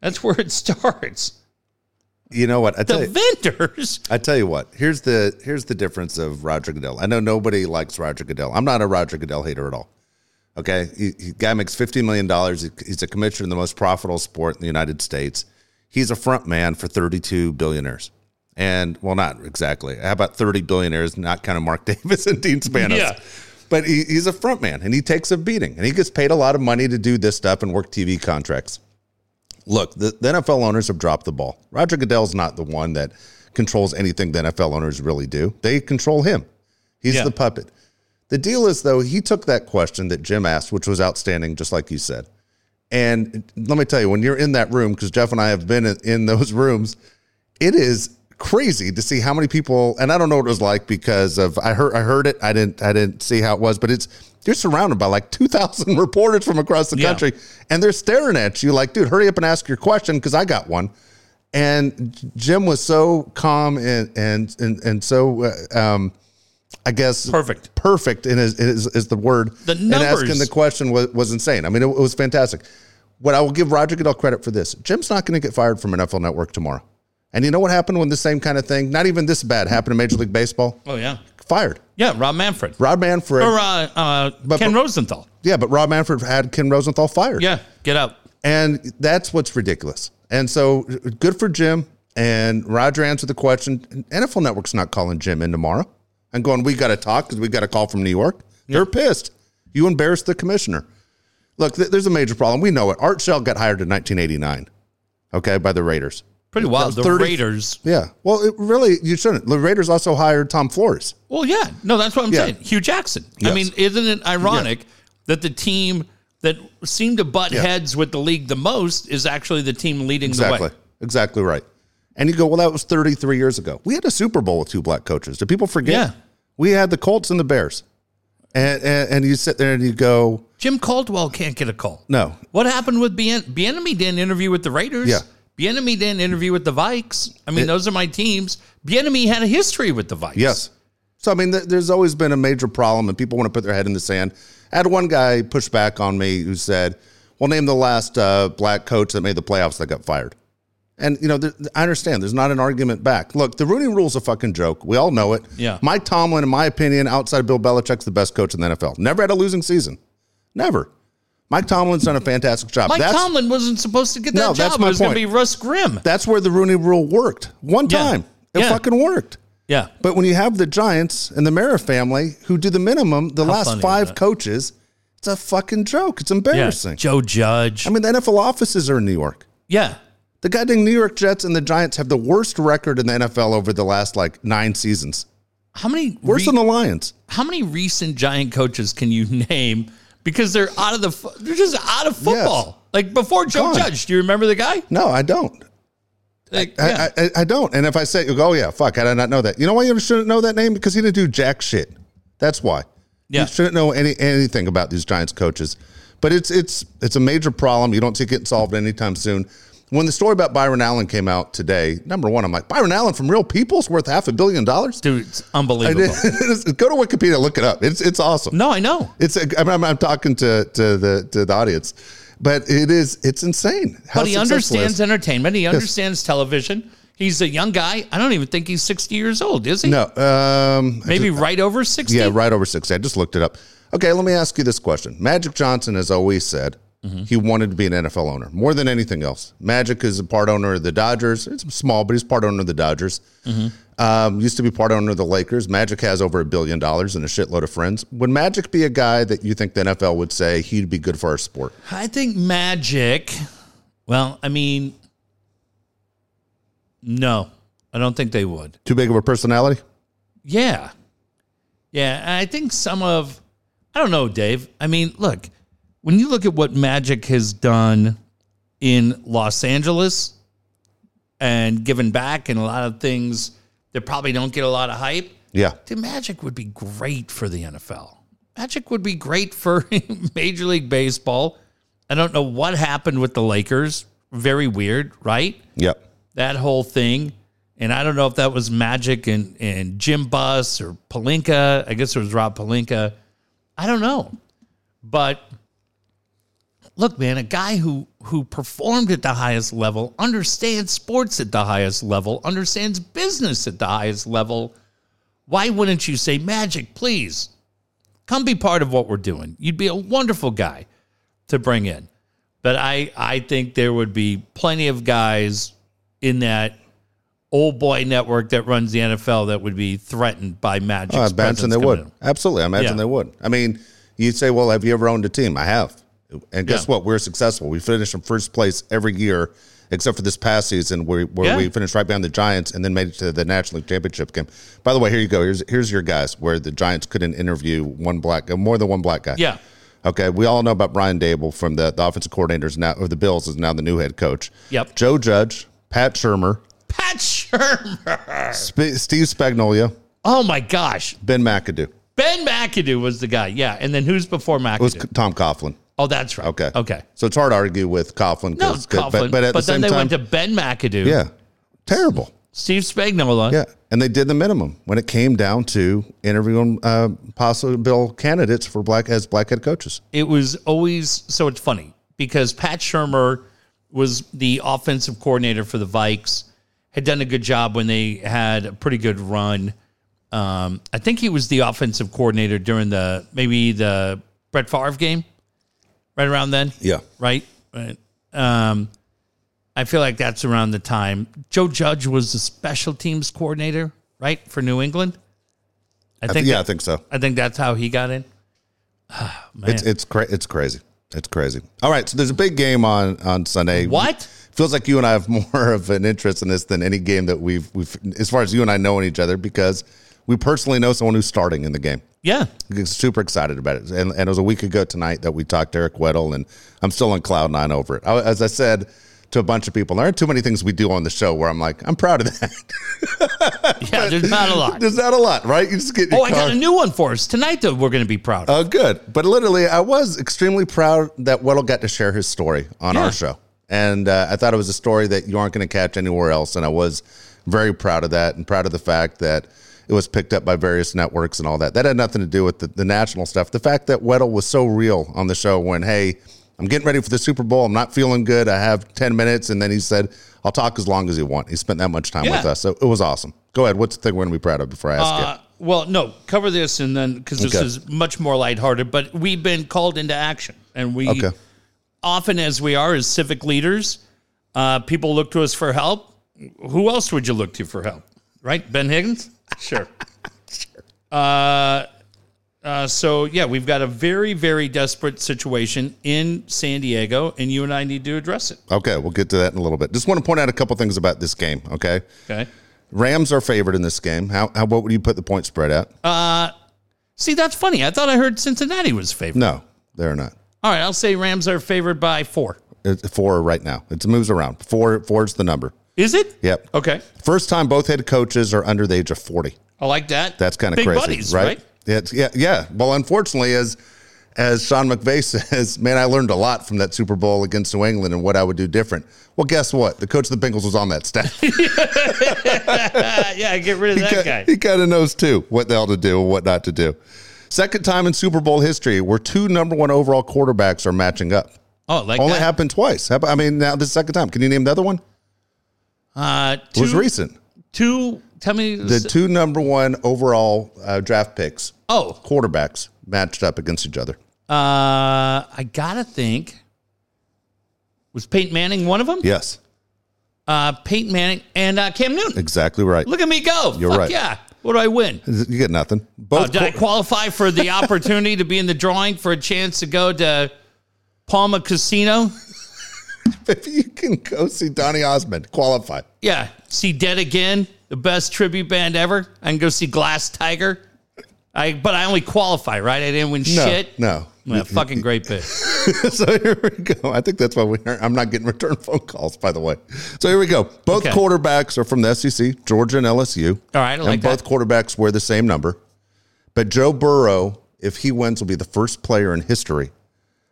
B: That's where it [LAUGHS] starts.
A: You know what? I tell
B: The
A: you,
B: vendors.
A: I tell you what. Here's the here's the difference of Roger Goodell. I know nobody likes Roger Goodell. I'm not a Roger Goodell hater at all. Okay, he, he guy makes fifty million dollars. He's a commissioner in the most profitable sport in the United States. He's a front man for 32 billionaires, and well, not exactly. How about 30 billionaires? Not kind of Mark [LAUGHS] Davis and Dean Spanos.
B: Yeah.
A: But he, he's a front man, and he takes a beating, and he gets paid a lot of money to do this stuff and work TV contracts. Look, the, the NFL owners have dropped the ball. Roger Goodell's not the one that controls anything the NFL owners really do. They control him. He's
B: Yeah.
A: the puppet. The deal is, though, he took that question that Jim asked, which was outstanding, just like you said. And let me tell you, when you're in that room, because Jeff and I have been in, in those [LAUGHS] rooms, it is crazy to see how many people. And I don't know what it was like because of I heard I heard it. I didn't I didn't see how it was, but it's you're surrounded by like two thousand [LAUGHS] reporters from across the
B: Yeah.
A: country, and they're staring at you like, dude, hurry up and ask your question because I got one. And Jim was so calm and and and and so uh, um, I guess
B: Perfect.
A: perfect in his, is, is the word.
B: The
A: and asking the question was, was insane. I mean, it, it was fantastic. What I will give Roger Goodell credit for this: Jim's not going to get fired from NFL Network tomorrow. And you know what happened when the same kind of thing, not even this bad, happened in Major League Baseball?
B: Oh, yeah.
A: Fired.
B: Yeah, Rob Manfred.
A: Rob Manfred.
B: Or uh, uh,
A: But-
B: Ken
A: but-
B: Rosenthal.
A: yeah, but Rob Manfred had Ken Rosenthal fired.
B: Yeah, get out.
A: And that's what's ridiculous. And so good for Jim. And Roger answered the question. NFL Network's not calling Jim in tomorrow. and going, "We got to talk because we got a call from New York." They're pissed. You embarrassed the commissioner. Look, th- there's a major problem. We know it. Art Shell got hired in 1989, okay, by the Raiders.
B: Pretty wild. The
A: 30
B: Raiders.
A: Yeah. Well, it really, you shouldn't. The Raiders also hired Tom Flores.
B: Well, yeah. No, that's what I'm
A: Yeah.
B: saying. Hue Jackson. I mean, isn't it ironic that the team that seemed to butt
A: Yeah.
B: heads with the league the most is actually the team leading
A: Exactly.
B: the way?
A: Exactly Exactly right. And you go, well, that was 33 years ago. We had a Super Bowl with two black coaches. Do people forget?
B: Yeah.
A: We had the Colts and the Bears. And, and, and you sit there and you go,
B: Jim Caldwell can't get a call.
A: no.
B: What happened with Bien? Bieniemy didn't interview with the Raiders.
A: Yeah.
B: Bieniemy didn't interview with the Vikes. I mean,
A: It-
B: those are my teams. Bieniemy had a history with the Vikes.
A: Yes. So, I mean, th- there's always been a major problem, and people want to put their head in the sand. I had one guy push back on me who said, well, name the last uh, black coach that made the playoffs that got fired. And, you know, there, I understand there's not an argument back. Look, the Rooney rule's a fucking joke. We all know it.
B: Yeah.
A: Mike Tomlin, in my opinion, outside of Bill Belichick's the best coach in the NFL. Never had a losing season. Never. Mike Tomlin's done a fantastic job.
B: Mike
A: that's,
B: Tomlin wasn't supposed to get that
A: No,
B: job.
A: that's
B: it was going to be Russ Grimm.
A: that's where the Rooney rule worked. One
B: Yeah.
A: time. It
B: Yeah.
A: fucking worked.
B: yeah.
A: But when you have the Giants and the Mara family who do the minimum, the
B: How
A: last five coaches, it's a fucking joke. It's
B: Yeah.
A: embarrassing.
B: Joe Judge.
A: I mean, the NFL offices are in New York.
B: yeah.
A: The goddamn New York Jets and the Giants have the worst record in the NFL over the last like nine seasons.
B: How many
A: Worse
B: re-
A: than the Lions.
B: how many recent Giant coaches can you [LAUGHS] name because they're out of the they're just out of football. Like before Joe
A: Gone.
B: Judge, do you remember the guy?
A: No, I don't.
B: Like, yeah.
A: I, I, I don't. And if I say, you go, oh, yeah, fuck, I did not know that? You know why you shouldn't know that name? Because he didn't do jack shit. That's why.
B: Yeah.
A: You shouldn't know any anything about these Giants coaches. But it's it's it's a major problem. You don't see it getting solved anytime soon. When the story about Byron Allen came out today, number one, I'm like, Byron Allen from Real People's worth half a billion dollars?
B: Dude, it's unbelievable. [LAUGHS]
A: Go to Wikipedia, look it up. It's it's awesome.
B: No, I know.
A: It's a, I'm, I'm- I'm talking to to the to the audience, but it is it's insane. How
B: But he understands entertainment. He understands television. He's a young guy. I don't even think he's 60 years old, is he?
A: No, um,
B: Maybe right over 60?
A: Yeah, right over 60. I just looked it up. Okay, let me ask you this question. Magic Johnson has always said
B: Mm-hmm.
A: he wanted to be an NFL owner more than anything else. Magic is a part owner of the Dodgers. It's small, but he's part owner of the Dodgers.
B: Mm-hmm.
A: Um, used to be part owner of the Lakers. Magic has over a billion dollars and a shitload of friends. Would Magic be a guy that you think the NFL would say he'd be good for our sport?
B: I think Magic. Well, I mean, no, I don't think they would.
A: Too big of a personality?
B: Yeah. Yeah. I think some of, I don't know, Dave. I mean, look, when you look at what Magic has done in Los Angeles and given back and a lot of things that probably don't get a lot of hype,
A: Yeah.
B: The Magic would be great for the NFL. Magic would be great for [LAUGHS] Major League Baseball. I don't know what happened with the Lakers. Very weird, right?
A: Yep.
B: that whole thing. And I don't know if that was Magic and, and Jim Buss or Pelinka. I guess it was Rob Pelinka. I don't know. But look, man, a guy who who performed at the highest level, understands sports at the highest level, understands business at the highest level. Why wouldn't you say, Magic, please come be part of what we're doing? You'd be a wonderful guy to bring in. But I, I think there would be plenty of guys in that old boy network that runs the NFL that would be threatened by Magic.
A: Oh, I imagine they would. Absolutely. I imagine
B: Yeah.
A: they would. I mean, you'd say, well, have you ever owned a team? I have. And guess
B: Yeah.
A: what? We're successful. We finish in first place every year, except for this past season where, where
B: Yeah.
A: we finished right behind the Giants and then made it to the National League Championship game. By the way, here you go. Here's here's your guys where the Giants couldn't interview one black, uh, more than one black guy.
B: Yeah.
A: Okay. We all know about Brian Daboll from the, the offensive coordinators now of the Bills is now the new head coach.
B: Yep.
A: Joe Judge, Pat Shurmur,
B: Pat Shurmur.
A: Sp- Steve Spagnuolo,
B: Oh my gosh.
A: Ben McAdoo.
B: Ben McAdoo was the guy. Yeah. And then who's before
A: It was Tom Coughlin.
B: Oh, that's right.
A: Okay.
B: Okay.
A: So it's hard to argue with Coughlin.
B: No, Coughlin.
A: But, but at the
B: then
A: same
B: they
A: time,
B: went to Ben McAdoo.
A: yeah, terrible.
B: Steve Spagnuolo.
A: Yeah. And they did the minimum when it came down to interviewing uh, possible candidates for black as black head coaches.
B: it was always so it's funny because Pat Shurmur was the offensive coordinator for the Vikes, had done a good job when they had a pretty good run. Um, I think he was the offensive coordinator during the maybe the Brett Favre game, right around then.
A: Yeah.
B: Right. Right. Um, I feel like that's around the time Joe Judge was the special teams coordinator, right, for New England. I
A: I
B: think
A: think yeah,
B: that-
A: I think so.
B: I think that's how he got in. Man.
A: It's it's cra- it's crazy. It's crazy. All right, so there's a big game on on Sunday.
B: What?
A: Feels like you and I have [LAUGHS] more of an interest in this than any game that we've we've as far as you and I know knowing each other because we personally know someone who's starting in the game.
B: yeah.
A: Super excited about it, and, and it was a week ago tonight that we talked to Eric Weddle, and I'm still on cloud nine over it. I, as I said to a bunch of people, there aren't too many things we do on the show where I'm like, I'm proud of that. [LAUGHS]
B: Yeah, there's not a lot.
A: There's not a lot, right? You just get
B: Oh, I got a new one for us tonight that we're going to be proud of.
A: Oh, good. But literally, I was extremely proud that Weddle got to share his story on
B: Yeah.
A: our show. And uh, I thought it was a story that you aren't going to catch anywhere else. And I was very proud of that and proud of the fact that it was picked up by various networks and all that. That had nothing to do with the, the national stuff. The fact that Weddle was so real on the show when, hey, I'm getting ready for the Super Bowl. I'm not feeling good. I have 10 minutes. And then he said, I'll talk as long as you want. He spent that much time
B: Yeah.
A: with us. So it was awesome. Go ahead. What's the thing we're going to be proud of before I ask you?
B: Uh, well, no, cover this and then because this
A: Okay.
B: is much more lighthearted, but we've been called into action. And we
A: Okay.
B: often, as we are as civic leaders, uh, people look to us for help. Who else would you look to for help? Right? Ben Higgins? [LAUGHS] Sure. Uh, uh, so, yeah, we've got a very, very desperate situation in San Diego, and you and I need to address it.
A: Okay. We'll get to that in a little bit. Just want to point out a couple things about this game. Okay.
B: Okay.
A: Rams are favored in this game. How, how what would you put the point spread at?
B: Uh, See, that's funny. I thought I heard Cincinnati was favored.
A: no, they're not.
B: All right, I'll say Rams are favored by four.
A: It's four right now. It moves around. Four four is the number.
B: Is it?
A: Yep.
B: Okay.
A: First time both head coaches are under the age of forty.
B: I like that.
A: That's kind of
B: Big
A: crazy,
B: buddies,
A: right?
B: right?
A: Yeah, it's- yeah, yeah. Well, unfortunately, as as Sean McVay [LAUGHS] says, man, I learned a lot from that Super Bowl against New England and what I would do different. Well, guess what? The coach of the Bengals was on that staff. [LAUGHS]
B: Yeah, get rid of that
A: He
B: guy.
A: He kind of knows too what the hell to do and what not to do. Second time in Super Bowl history where two number one overall quarterbacks are matching up.
B: Oh, like
A: Only
B: that.
A: happened twice. I mean, now this is the second time. Can you name the other one?
B: Uh,
A: It was recent.
B: two. Tell me.
A: The two number one overall uh, draft picks,
B: oh,
A: quarterbacks, matched up against each other.
B: uh, I gotta think. Was Peyton Manning one of them?
A: Yes,
B: Uh, Peyton Manning and uh, Cam Newton.
A: exactly right.
B: Look at me go!
A: You're
B: Fuck
A: right.
B: Yeah. What do I win?
A: You get nothing.
B: Oh,
A: Both.
B: did I qualify for the [LAUGHS] opportunity to be in the drawing for a chance to go to Pala Casino? [LAUGHS]
A: if you can go see Donny Osmond, qualify.
B: Yeah, see Dead Again, the best tribute band ever. I can go see Glass Tiger. I but I only qualify, right? I didn't win
A: No,
B: shit.
A: no.
B: Well, fucking great pick. [LAUGHS]
A: so here we go. I think that's why we are, I'm not getting return [LAUGHS] phone calls, by the way. So here we go. Both
B: Okay.
A: quarterbacks are from the SEC, Georgia and LSU.
B: All right, I like
A: and both
B: that.
A: quarterbacks wear the same number. But Joe Burrow, if he wins, will be the first player in history.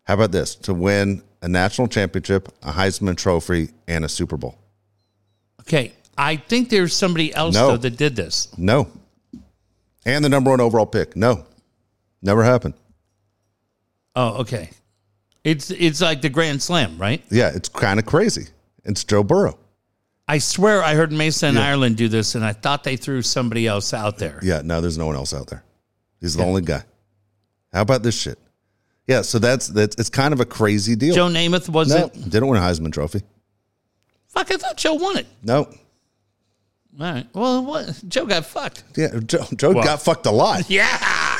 A: How about this? To win a national championship, a Heisman Trophy, and a Super Bowl.
B: Okay, I think there's somebody else
A: No.
B: though that did this.
A: No. And the number one overall pick. No. Never happened.
B: Oh, okay. It's it's like the Grand Slam, right?
A: Yeah, it's kind of crazy. It's Joe Burrow.
B: I swear I heard Mason and Ireland do this, and I thought they threw somebody else out there.
A: Yeah, no, there's no one else out there. He's the only guy. How about this shit? Yeah, so that's that's it's kind of a crazy deal.
B: Joe Namath
A: no,
B: wasn't.
A: didn't win a Heisman Trophy.
B: Fuck, I thought Joe won it.
A: No.
B: All right. Well, what? Joe got fucked.
A: Yeah, Joe, Joe
B: Well-
A: got fucked a lot. [LAUGHS]
B: Yeah.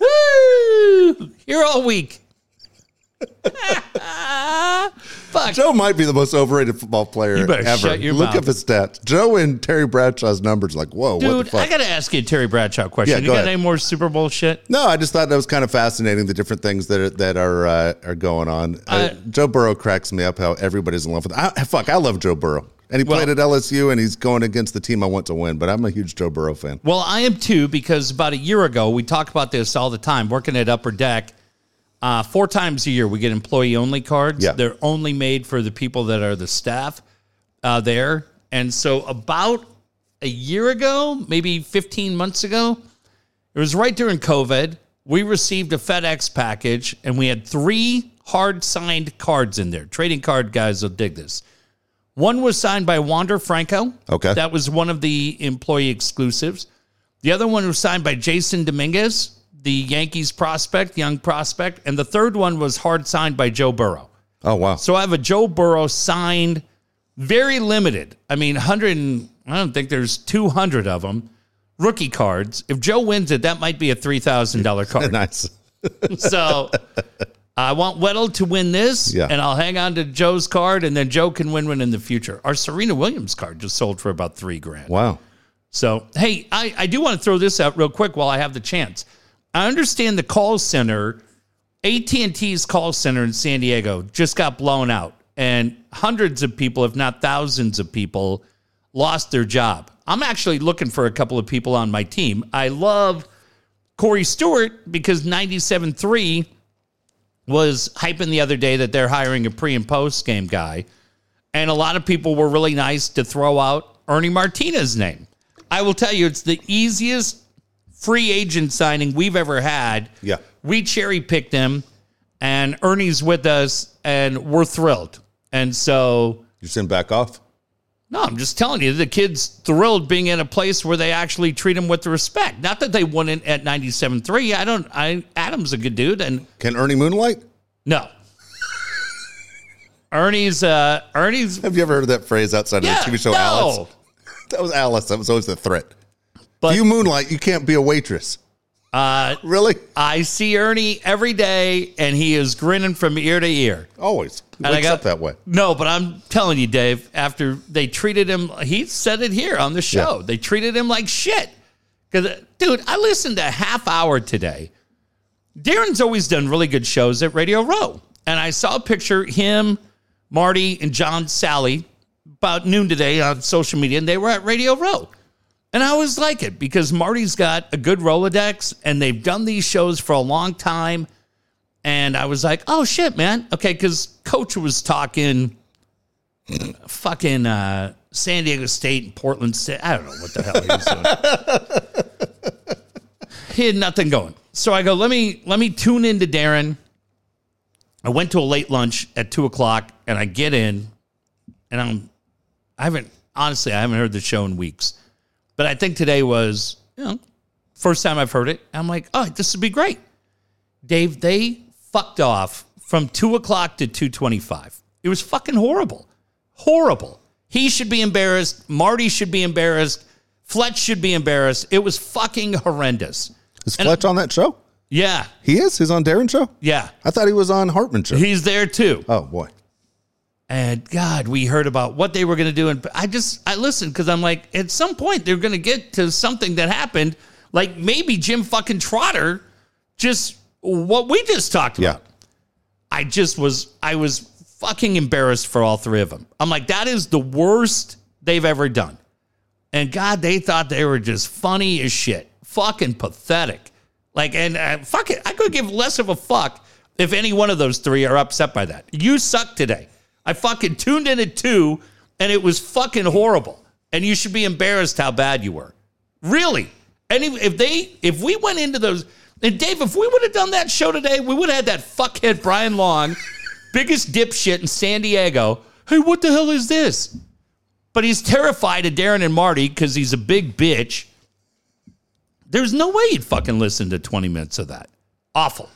B: Woo! You're all weak. [LAUGHS] Fuck.
A: Joe might be the most overrated football player
B: You better
A: ever.
B: shut your
A: Look
B: mouth.
A: up his stats. Joe and Terry Bradshaw's numbers like, whoa, what the
B: Dude,
A: fuck?
B: I got to ask you a Terry Bradshaw question.
A: Yeah,
B: you
A: go
B: got
A: ahead.
B: any more Super Bowl shit?
A: no, I just thought that was kind of fascinating. The different things that are, that are uh, are going on. Uh,
B: Uh,
A: Joe Burrow cracks me up. How everybody's in love with. I, fuck, I love Joe Burrow, and he
B: Well-
A: played at LSU, and he's going against the team I want to win. But I'm a huge Joe Burrow fan.
B: Well, I am too because about a year ago, we talk about this all the time, working at Upper Deck. Uh, four times a year, we get employee only cards.
A: Yeah.
B: They're only made for the people that are the staff uh, there. And so, about a year ago, maybe 15 months ago, it was right during COVID. We received a FedEx package and we had three hard signed cards in there. Trading card guys will dig this. One was signed by Wander Franco.
A: Okay.
B: That was one of the employee exclusives. The other one was signed by Jasson Dominguez, the Yankees prospect, young prospect. And the third one was hard signed by Joe Burrow.
A: Oh wow.
B: So I have a Joe Burrow signed, very limited. I mean, 100, I don't think there's 200 of them. rookie cards. If Joe wins it, that might be a three thousand dollar [LAUGHS] card.
A: Nice. [LAUGHS]
B: so I want Weddle to win this,
A: Yeah.
B: and I'll hang on to Joe's card, and then Joe can win one in the future. Our Serena Williams card just sold for about three grand.
A: Wow.
B: So, hey, I, I do want to throw this out real quick while I have the chance. I understand the call center, AT&T's call center in San Diego just got blown out and hundreds of people, if not thousands of people lost their job. I'm actually looking for a couple of people on my team. I love Corey Stewart because 97.3 was hyping the other day that they're hiring a pre and post game guy. And a lot of people were really nice to throw out Ernie Martinez's name. I will tell you, it's the easiest free agent signing we've ever had.
A: Yeah.
B: We cherry picked him, and Ernie's with us, and we're thrilled. And so,
A: You send back off?
B: no, I'm just telling you, the kid's thrilled being in a place where they actually treat him with respect. Not that they won it at 97.3. I don't, I, Adam's a good dude, and
A: Can Ernie Moonlight?
B: no. Ernie's, uh, Ernie's,
A: Have you ever heard of that phrase outside
B: yeah,
A: of the TV show
B: no.
A: Alice? [LAUGHS] That was Alice. That was always the threat.
B: But-
A: you moonlight, you can't be a waitress.
B: Uh,
A: Really?
B: I see Ernie every day, and he is grinning from ear to ear.
A: Always. He
B: And
A: wakes
B: got-
A: up that way.
B: No, but I'm telling you, Dave, after they treated him, he said it here on the show.
A: Yeah.
B: They treated him like shit. Because, dude, I listened to a half hour today. Darren's always done really good shows at Radio Row. And I saw a picture, him, Marty, and John Sally, about noon today on social media, and they were at Radio Row. And I always like it because Marty's got a good Rolodex and they've done these shows for a long time. And I was like, oh shit, man. Okay, because Coach was talking fucking uh, San Diego State and Portland State. I don't know what the hell he was doing. [LAUGHS] he had nothing going. So I go, let me let me tune into Darren. I went to a late lunch at two o'clock and I get in and I'm I haven't honestly I haven't heard the show in weeks. But I think today was, you know, first time I've heard it. I'm like, oh, this would be great. Dave, they fucked off from two o'clock to two twenty-five. It was fucking horrible, horrible. He should be embarrassed. Marty should be embarrassed. Fletch should be embarrassed. It was fucking horrendous.
A: Is Fletch on that show?
B: Yeah,
A: He is? He's on Darren's show?
B: yeah,
A: I thought he was on Hartman's show.
B: he's there too.
A: oh, boy.
B: And God, we heard about what they were going to do, and I just I listened because I'm like, at some point they're going to get to something that happened, like maybe Jim fucking Trotter, just what we just talked about.
A: Yeah.
B: I just was I was fucking embarrassed for all three of them. I'm like, that is the worst they've ever done. And God, they thought they were just funny as shit. Fucking pathetic. Like, and uh, fuck it, I could give less of a fuck if any one of those three are upset by that. You suck today. I fucking tuned in at two, and it was fucking horrible. And you should be embarrassed how bad you were. Really. And if they, if we went into those, and Dave, if we would have done that show today, we would have had that fuckhead Brian Long, [LAUGHS] biggest dipshit in San Diego. Hey, what the hell is this? But he's terrified of Darren and Marty because he's a big bitch. There's no way you'd fucking listen to 20 minutes of that. Awful.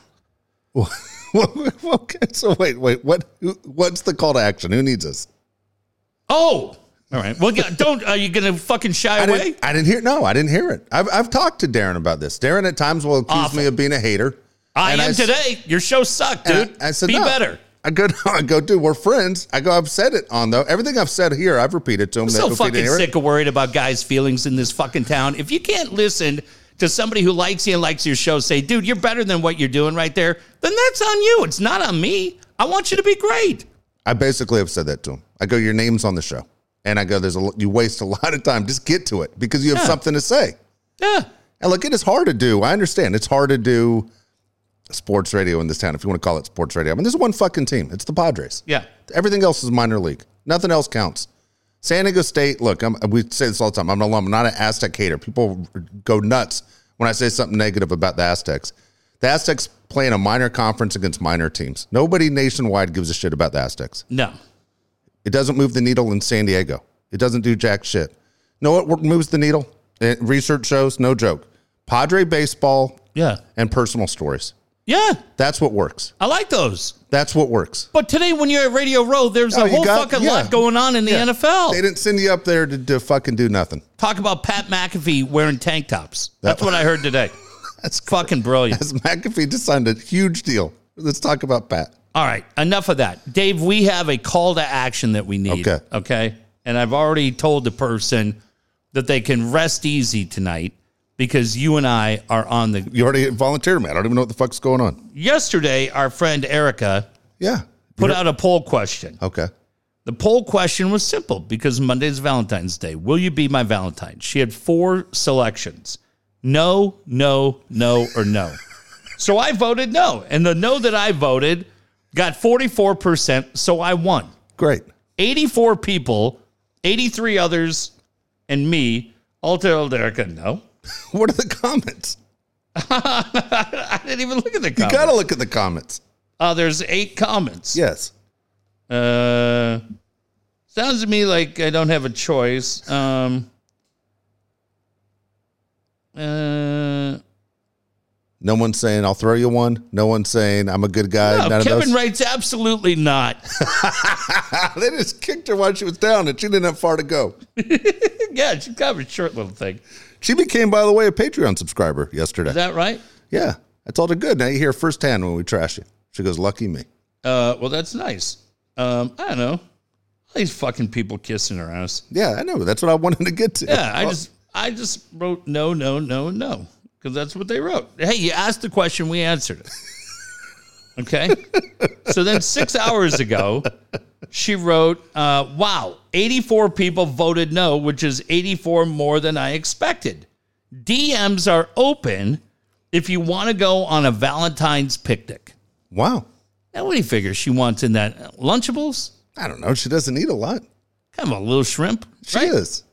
B: [LAUGHS] [LAUGHS]
A: okay, so wait, wait. What? who- What's the call to action? Who needs us?
B: Oh, all right. Well, don't. Are you gonna fucking shy
A: I
B: away?
A: didn't, I didn't hear. No, I didn't hear it. I've, I've talked to Darren about this. Darren at times will accuse
B: Awful.
A: me of being a hater.
B: I
A: And
B: am
A: s-
B: today. Your show sucked, dude.
A: I, I said,
B: Be
A: no.
B: better.
A: I go, [LAUGHS] I go, dude. We're friends. I go. I've said it on though. Everything I've said here, I've repeated to him.
B: I'm so fucking
A: didn't hear it-
B: sick of worried about guys' feelings in this fucking town. If you can't listen to somebody who likes you and likes your show say, dude, you're better than what you're doing right there, then that's on you. It's not on me. I want you to be great.
A: I basically have said that to him. I go, your name's on the show, and I go, there's a you waste a [LAUGHS] lot of time. Just get to it because you have
B: Yeah.
A: something to say.
B: Yeah.
A: And look, it is hard to do. I understand it's hard to do sports radio in this town, if you want to call it sports radio. I mean, there's one fucking team. It's the Padres.
B: Yeah.
A: Everything else is minor league. Nothing else counts. San Diego State. Look, I'm, we say this all the time. I'm an alum. I'm not an Aztec hater. People go nuts when I say something negative about the Aztecs. The Aztecs play in a minor conference against minor teams. Nobody nationwide gives a shit about the Aztecs.
B: No.
A: It doesn't move the needle in San Diego. It doesn't do jack shit. Know what moves the needle? Eh, Research shows, no joke. Padre baseball
B: Yeah.
A: and personal stories.
B: Yeah,
A: That's what works.
B: I like those.
A: That's what works.
B: But today, when you're at Radio Row, there's
A: Oh,
B: a whole
A: got-
B: fucking
A: yeah.
B: lot going on in the
A: Yeah.
B: NFL.
A: They didn't send you up there to, to fucking do nothing.
B: Talk about Pat McAfee wearing tank tops. That's
A: That-
B: what I heard today. [LAUGHS]
A: That's
B: fucking brilliant.
A: As McAfee just signed a huge deal. Let's talk about Pat.
B: All right, enough of that. Dave, we have a call to action that we need.
A: Okay.
B: Okay. And I've already told the person that they can rest easy tonight because you and I are on the.
A: You already volunteered me. I don't even know what the fuck's going on.
B: Yesterday, our friend Erica
A: Yeah.
B: put out a poll question.
A: Okay.
B: The poll question was simple because Monday's Valentine's Day. Will you be my Valentine? She had four selections no, no, no, or no. so I voted no. And the no that I voted got 44%. So I won.
A: Great.
B: 84 people, 83 others, and me all told Erica no. [LAUGHS]
A: What are the comments? [LAUGHS]
B: I didn't even look at the comments.
A: You got to look at the comments.
B: Oh, there's eight comments.
A: Yes.
B: Uh, sounds to me like I don't have a choice. Um, uh,
A: No one's saying I'll throw you one. No one's saying I'm a good guy.
B: no,
A: None of
B: Kevin writes absolutely not. [LAUGHS]
A: they just kicked her while she was down, and she didn't have far to go.
B: yeah, she's kind of a short little thing.
A: She became, by the way, a Patreon subscriber yesterday.
B: Is that right?
A: yeah, I told her good. Now you hear firsthand when we trash you. She goes, "Lucky me."
B: Uh, well, that's nice. Um, I don't know. All these fucking people kissing her ass.
A: Yeah, I know. That's what I wanted to get to.
B: Yeah, I just I just wrote no, no, no, no because that's what they wrote. Hey, you asked the question, we answered it. Okay. so then six [LAUGHS] hours ago, she wrote, uh, "Wow, 84 people voted no, which is 84 more than I expected. DMs are open if you want to go on a Valentine's picnic."
A: wow.
B: Now, what do you figure she wants in that Lunchables?
A: I don't know. She doesn't eat a lot.
B: Kind of a little shrimp,
A: She
B: right?
A: is.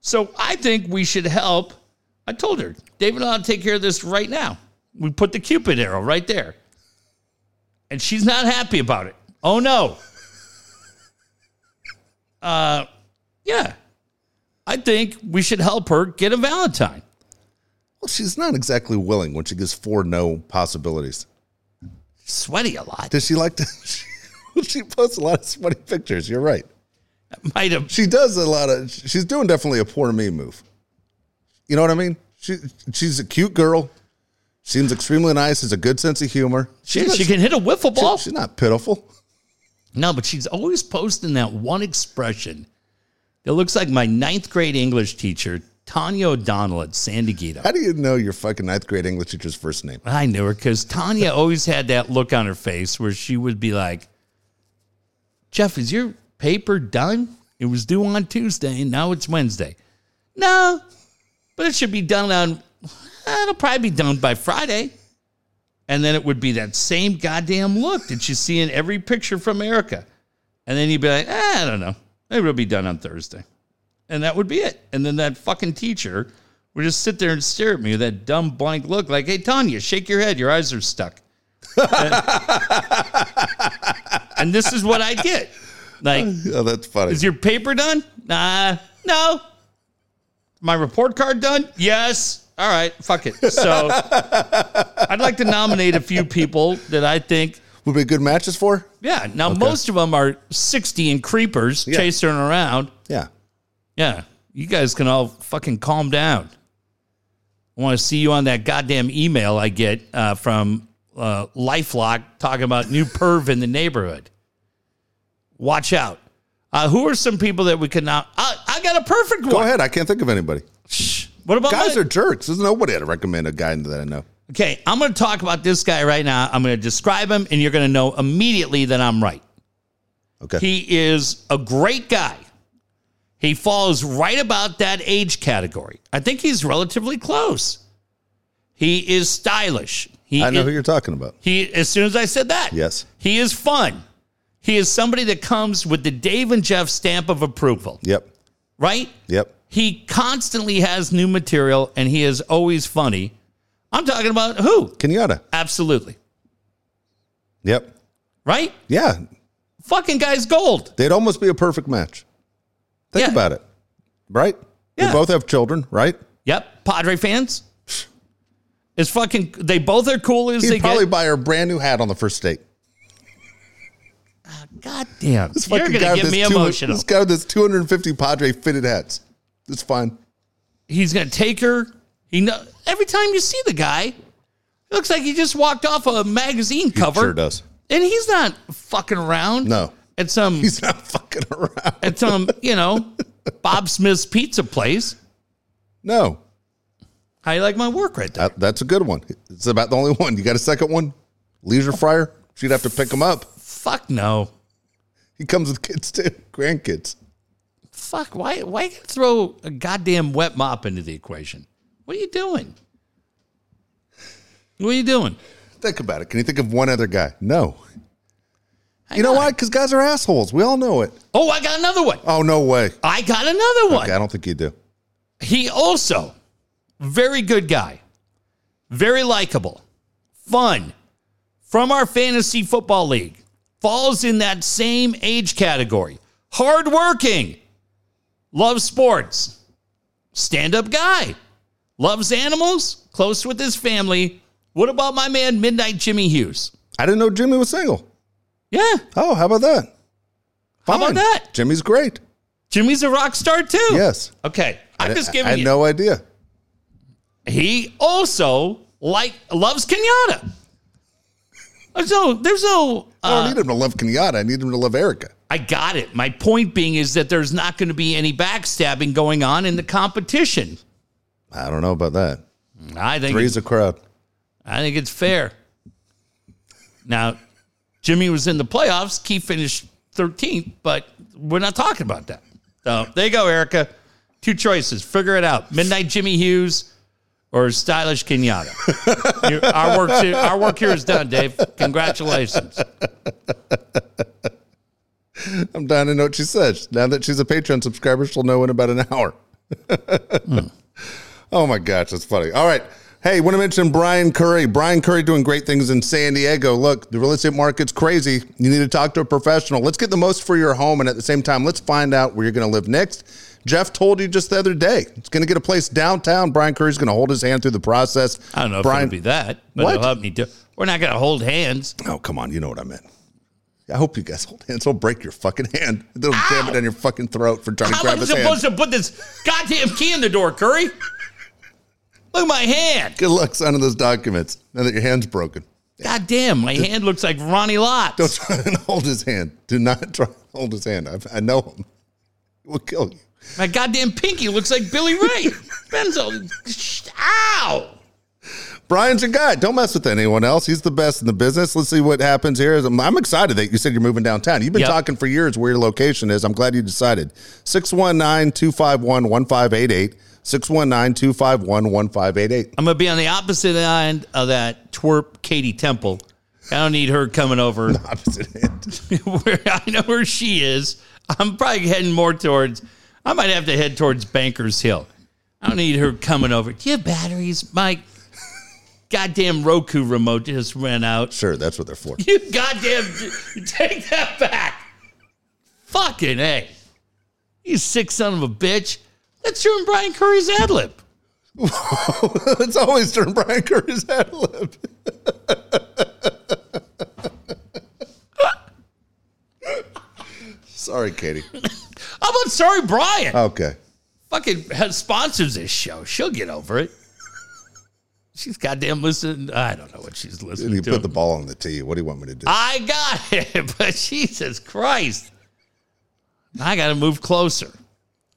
B: So I think we should help. I told her, David, I'll take care of this right now. We put the Cupid arrow right there. And she's not happy about it. Oh no. [LAUGHS] Uh yeah. I think we should help her get a Valentine.
A: Well, she's not exactly willing when she gives four no possibilities.
B: Sweaty a lot.
A: Does she like to? [LAUGHS] she posts a lot of sweaty pictures. You're right.
B: Might have
A: She does a lot of. She's doing definitely a poor me move. You know what I mean? She she's a cute girl. Seems extremely nice. Has a good sense of humor.
B: she,
A: not-
B: she can hit a wiffle
A: she-
B: ball.
A: she's not pitiful.
B: No, but she's always posting that one expression that looks like my ninth grade English teacher, Tanya O'Donnell at San Diego.
A: How do you know your fucking ninth grade English teacher's first name?
B: I knew her because Tanya [LAUGHS] always had that look on her face where she would be like, Jeff, is your paper done? It was due on Tuesday and now it's Wednesday. No, but it should be done on, it'll probably be done by Friday. And then it would be that same goddamn look that you see in every picture from Erica. And then you'd be like, eh, I don't know. Maybe it'll be done on Thursday. And that would be it. And then that fucking teacher would just sit there and stare at me with that dumb blank look like, hey, Tanya, shake your head. Your eyes are stuck. and this is what I get. Like, [LAUGHS]
A: Oh, that's funny.
B: is your paper done? Nah, no. My report card done? Yes. All right, fuck it. So I'd like to nominate a few people that I think
A: Would be good matches for?
B: yeah. Now, most of them are 60 and creepers
A: Yeah.
B: chasing around.
A: Yeah.
B: Yeah. You guys can all fucking calm down. I want to see you on that goddamn email I get uh, from uh, Lifelock talking about new perv in the neighborhood. Watch out. Uh, who are some people that we can now? I, I got a perfect one.
A: Go ahead. I can't think of anybody.
B: Shh. What about
A: Guys
B: my-
A: are jerks. There's nobody I'd recommend a guy that I know.
B: Okay, I'm going to talk about this guy right now. I'm going to describe him, and you're going to know immediately that I'm right.
A: Okay.
B: He is a great guy. He falls right about that age category. I think he's relatively close. He is stylish. He
A: I know
B: is-
A: who you're talking about.
B: he as soon as I said that.
A: Yes.
B: He is fun. He is somebody that comes with the Dave and Jeff stamp of approval,
A: Yep.
B: right?
A: Yep.
B: He constantly has new material and he is always funny. I'm talking about who?
A: Kenyatta.
B: Absolutely.
A: Yep.
B: Right?
A: Yeah.
B: Fucking guy's gold.
A: They'd almost be a perfect match. Think
B: Yeah.
A: about it. Right?
B: Yeah.
A: They both have children, right?
B: Yep. Padre fans. As fucking, they both are cool as
A: He'd
B: they
A: probably
B: get.
A: buy her a brand new hat on the first date.
B: Ah, God damn,
A: This
B: you're
A: fucking
B: gonna
A: guy
B: get me
A: two-
B: emotional.
A: This guy with this 250 Padre fitted hats. It's fine.
B: He's gonna take her. He know every time you see the guy, it looks like he just walked off a magazine cover.
A: Sure does.
B: And he's not fucking around.
A: No.
B: At some
A: He's not fucking around.
B: at some, you know, Bob Smith's pizza place.
A: No.
B: How you like my work right there?
A: That, that's a good one. It's about the only one. You got a second one? Leisure Fryer? She'd have to pick him up.
B: Fuck no.
A: He comes with kids too, grandkids.
B: Fuck. Why why throw a goddamn wet mop into the equation? What are you doing? What are you doing?
A: Think about it. Can you think of one other guy? No.
B: Hang
A: You know
B: on.
A: why? Because guys are assholes. We all know it.
B: Oh, I got another one.
A: Oh, no way.
B: I got another one.
A: Okay, I don't think you do.
B: He also very good guy, very likable, fun, from our fantasy football league. Falls in that same age category. Hardworking, loves sports, stand up guy, loves animals, close with his family. What about my man Midnight Jimmy Hughes?
A: I didn't know Jimmy was single.
B: Yeah,
A: Oh, how about that?
B: How about that?
A: Jimmy's great.
B: Jimmy's a rock star too.
A: Yes.
B: Okay, I'm just giving
A: I had
B: you.
A: no idea.
B: he also like loves Kenyatta. There's no, there's no.
A: I don't
B: Uh,
A: need him to love Kenyatta. I need him to love Erica.
B: I got it. My point being is that there's not going to be any backstabbing going on in the competition.
A: I don't know about that.
B: I think
A: Three's a crowd.
B: I think it's fair. Now, Jimmy was in the playoffs. Key finished 13th, but we're not talking about that. So there you go, Erica. Two choices. Figure it out. Midnight Jimmy Hughes or stylish Kenyatta. [LAUGHS] Our work, our work here is done, Dave. Congratulations. [LAUGHS]
A: I'm dying to know what she says. Now that she's a Patreon subscriber, she'll know in about an hour. [LAUGHS] Hmm. Oh my gosh, that's funny. All right. Hey, want to mention Brian Curry. Brian Curry doing great things in San Diego. Look, the real estate market's crazy. You need to talk to a professional. Let's get the most for your home, and at the same time, let's find out where you're going to live next. Jeff told you just the other day. It's going to get a place downtown. Brian Curry's going to hold his hand through the process.
B: I don't know if
A: Brian,
B: it'll be that, but
A: What?
B: it'll help me do. We're not going to hold hands.
A: Oh, come on. You know what I meant. I hope you guys hold hands. It'll break your fucking hand. It'll jam it down your fucking throat for trying to
B: How
A: grab
B: am I
A: his hand.
B: supposed to put this goddamn key in the door, Curry? Look at my hand.
A: Good luck signing those documents now that your hand's broken.
B: God damn, my hand looks like Ronnie Lott.
A: Don't try and hold his hand. Do not try and hold his hand. I, I know him. He will kill you.
B: My goddamn pinky looks like Billy Ray. [LAUGHS] Benzo. Ow!
A: Brian's your guy. Don't mess with anyone else. He's the best in the business. Let's see what happens here. I'm, I'm excited that you said you're moving downtown. You've been
B: Yep.
A: talking for years where your location is. I'm glad you decided. 619 251 1588. 619 251 1588.
B: I'm gonna be on the opposite end of that twerp Katie Temple. I don't need her coming over [LAUGHS]
A: Opposite end. [LAUGHS]
B: where I know where she is. I'm probably heading more towards. I might have to head towards Bankers Hill. I don't need her coming over. Do you have batteries, Mike? Goddamn Roku remote just ran out.
A: Sure, that's what they're for. [LAUGHS]
B: You goddamn take that back. Fucking A. You sick son of a bitch. Let's turn Brian Curry's ad lib. [LAUGHS]
A: it's always during Brian Curry's ad lib. [LAUGHS] Sorry, Katie.
B: How about sorry Brian?
A: Okay.
B: Fucking has sponsors this show. She'll get over it. She's goddamn listening. I don't know what she's listening
A: You
B: to.
A: You put the ball on the tee. What do you want me to do?
B: I got [LAUGHS] it, but Jesus Christ. I got to move closer.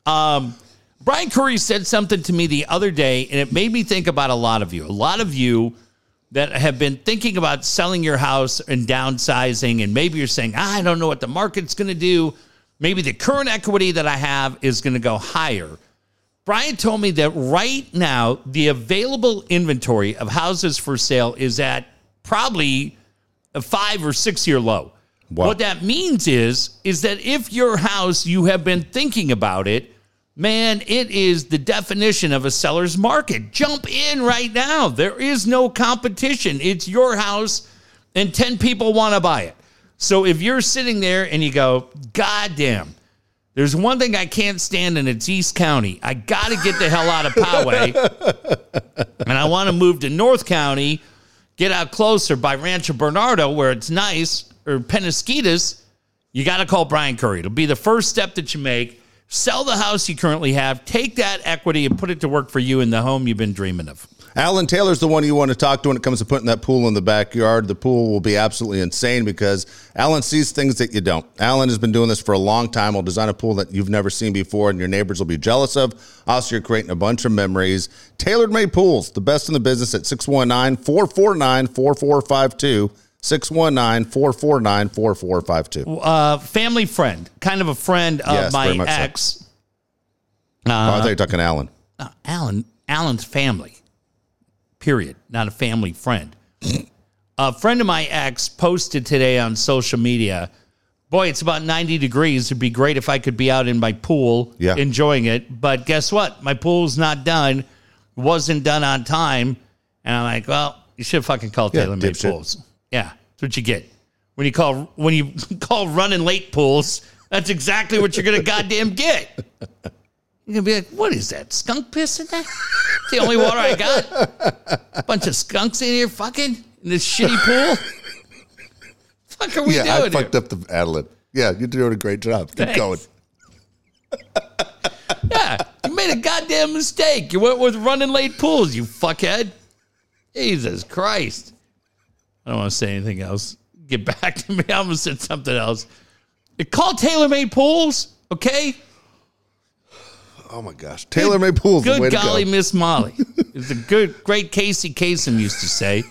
B: Um, Brian Curry said something to me the other day, and it made me think about a lot of you. A lot of you that have been thinking about selling your house and downsizing, and maybe you're saying, "Ah, I don't know what the market's going to do. Maybe the current equity that I have is going to go higher. Brian told me that right now, the available inventory of houses for sale is at probably a five or six year low.
A: Wow.
B: What that means is, is that if your house, you have been thinking about it, man, it is the definition of a seller's market. Jump in right now. There is no competition. It's your house, and 10 people want to buy it. So if you're sitting there and you go, God damn, there's one thing I can't stand, and it's East County. I got to get the hell out of Poway. [LAUGHS] and I want to move to North County, get out closer by Rancho Bernardo where it's nice, or Peñasquitos, you got to call Brian Curry. It'll be the first step that you make. Sell the house you currently have, take that equity and put it to work for you in the home you've been dreaming of.
A: Alan Taylor's the one you want to talk to when it comes to putting that pool in the backyard. The pool will be absolutely insane because Alan sees things that you don't. Alan has been doing this for a long time. He'll design a pool that you've never seen before and your neighbors will be jealous of. Also, you're creating a bunch of memories. Taylor Made pools, the best in the business at 619 449 4452. 619 449 4452.
B: Uh, family friend, kind of a friend of
A: Yes,
B: my
A: much so.
B: ex,
A: Oh, I thought you were talking Alan.
B: uh, Alan, Alan's family, period, not a family friend. a friend of my ex posted today on social media. Boy, it's about 90 degrees. It'd be great if I could be out in my pool
A: Yeah.
B: enjoying it. But guess what? My pool's not done, wasn't done on time. And I'm like, well, you should fucking call
A: Yeah,
B: Taylor Made. Pools. Yeah, that's what you get. When you call when you [LAUGHS] call running late pools, that's exactly what you're gonna [LAUGHS] goddamn get. You're gonna be like, what is that? Skunk piss in there? It's the only water I got. Bunch of skunks in here fucking in this shitty pool. Fuck are we
A: Yeah, I fucked
B: here?
A: up the Adeline. Yeah, you're doing a great job. Keep
B: Thanks.
A: going. [LAUGHS]
B: Yeah, you made a goddamn mistake. You went with running late pools, you fuckhead. Jesus Christ. I don't want to say anything else. Get back to me. [LAUGHS] I almost said something else. Call Taylor Made Pools, okay?
A: Oh my gosh. Taylor made pools. the way
B: Good
A: to
B: golly,
A: go.
B: Miss Molly. [LAUGHS] It's a good, great Casey Kasem used to say.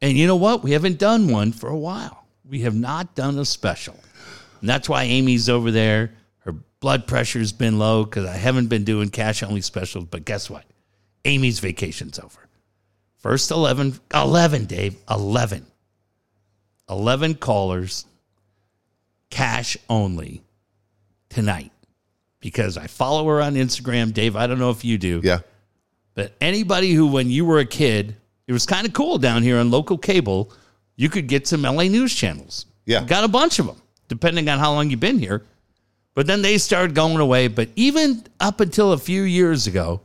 B: And you know what? We haven't done one for a while. We have not done a special. And that's why Amy's over there. Her blood pressure's been low because I haven't been doing cash only specials. But guess what? Amy's vacation's over. First 11, 11, Dave, 11. 11 callers, cash only tonight because I follow her on Instagram. Dave, I don't know if you do.
A: Yeah.
B: But anybody who, when you were a kid, it was kind of cool down here on local cable, you could get some LA news channels.
A: Yeah.
B: Got a bunch of them, depending on how long you've been here. But then they started going away. But even up until a few years ago,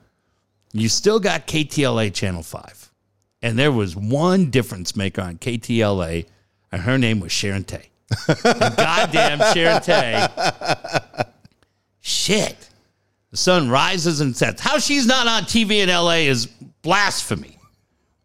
B: you still got KTLA Channel 5. And there was one difference maker on KTLA, and her name was Sharon Tay. [LAUGHS] Goddamn Sharon Tay. Shit. The sun rises and sets. How she's not on TV in LA is blasphemy.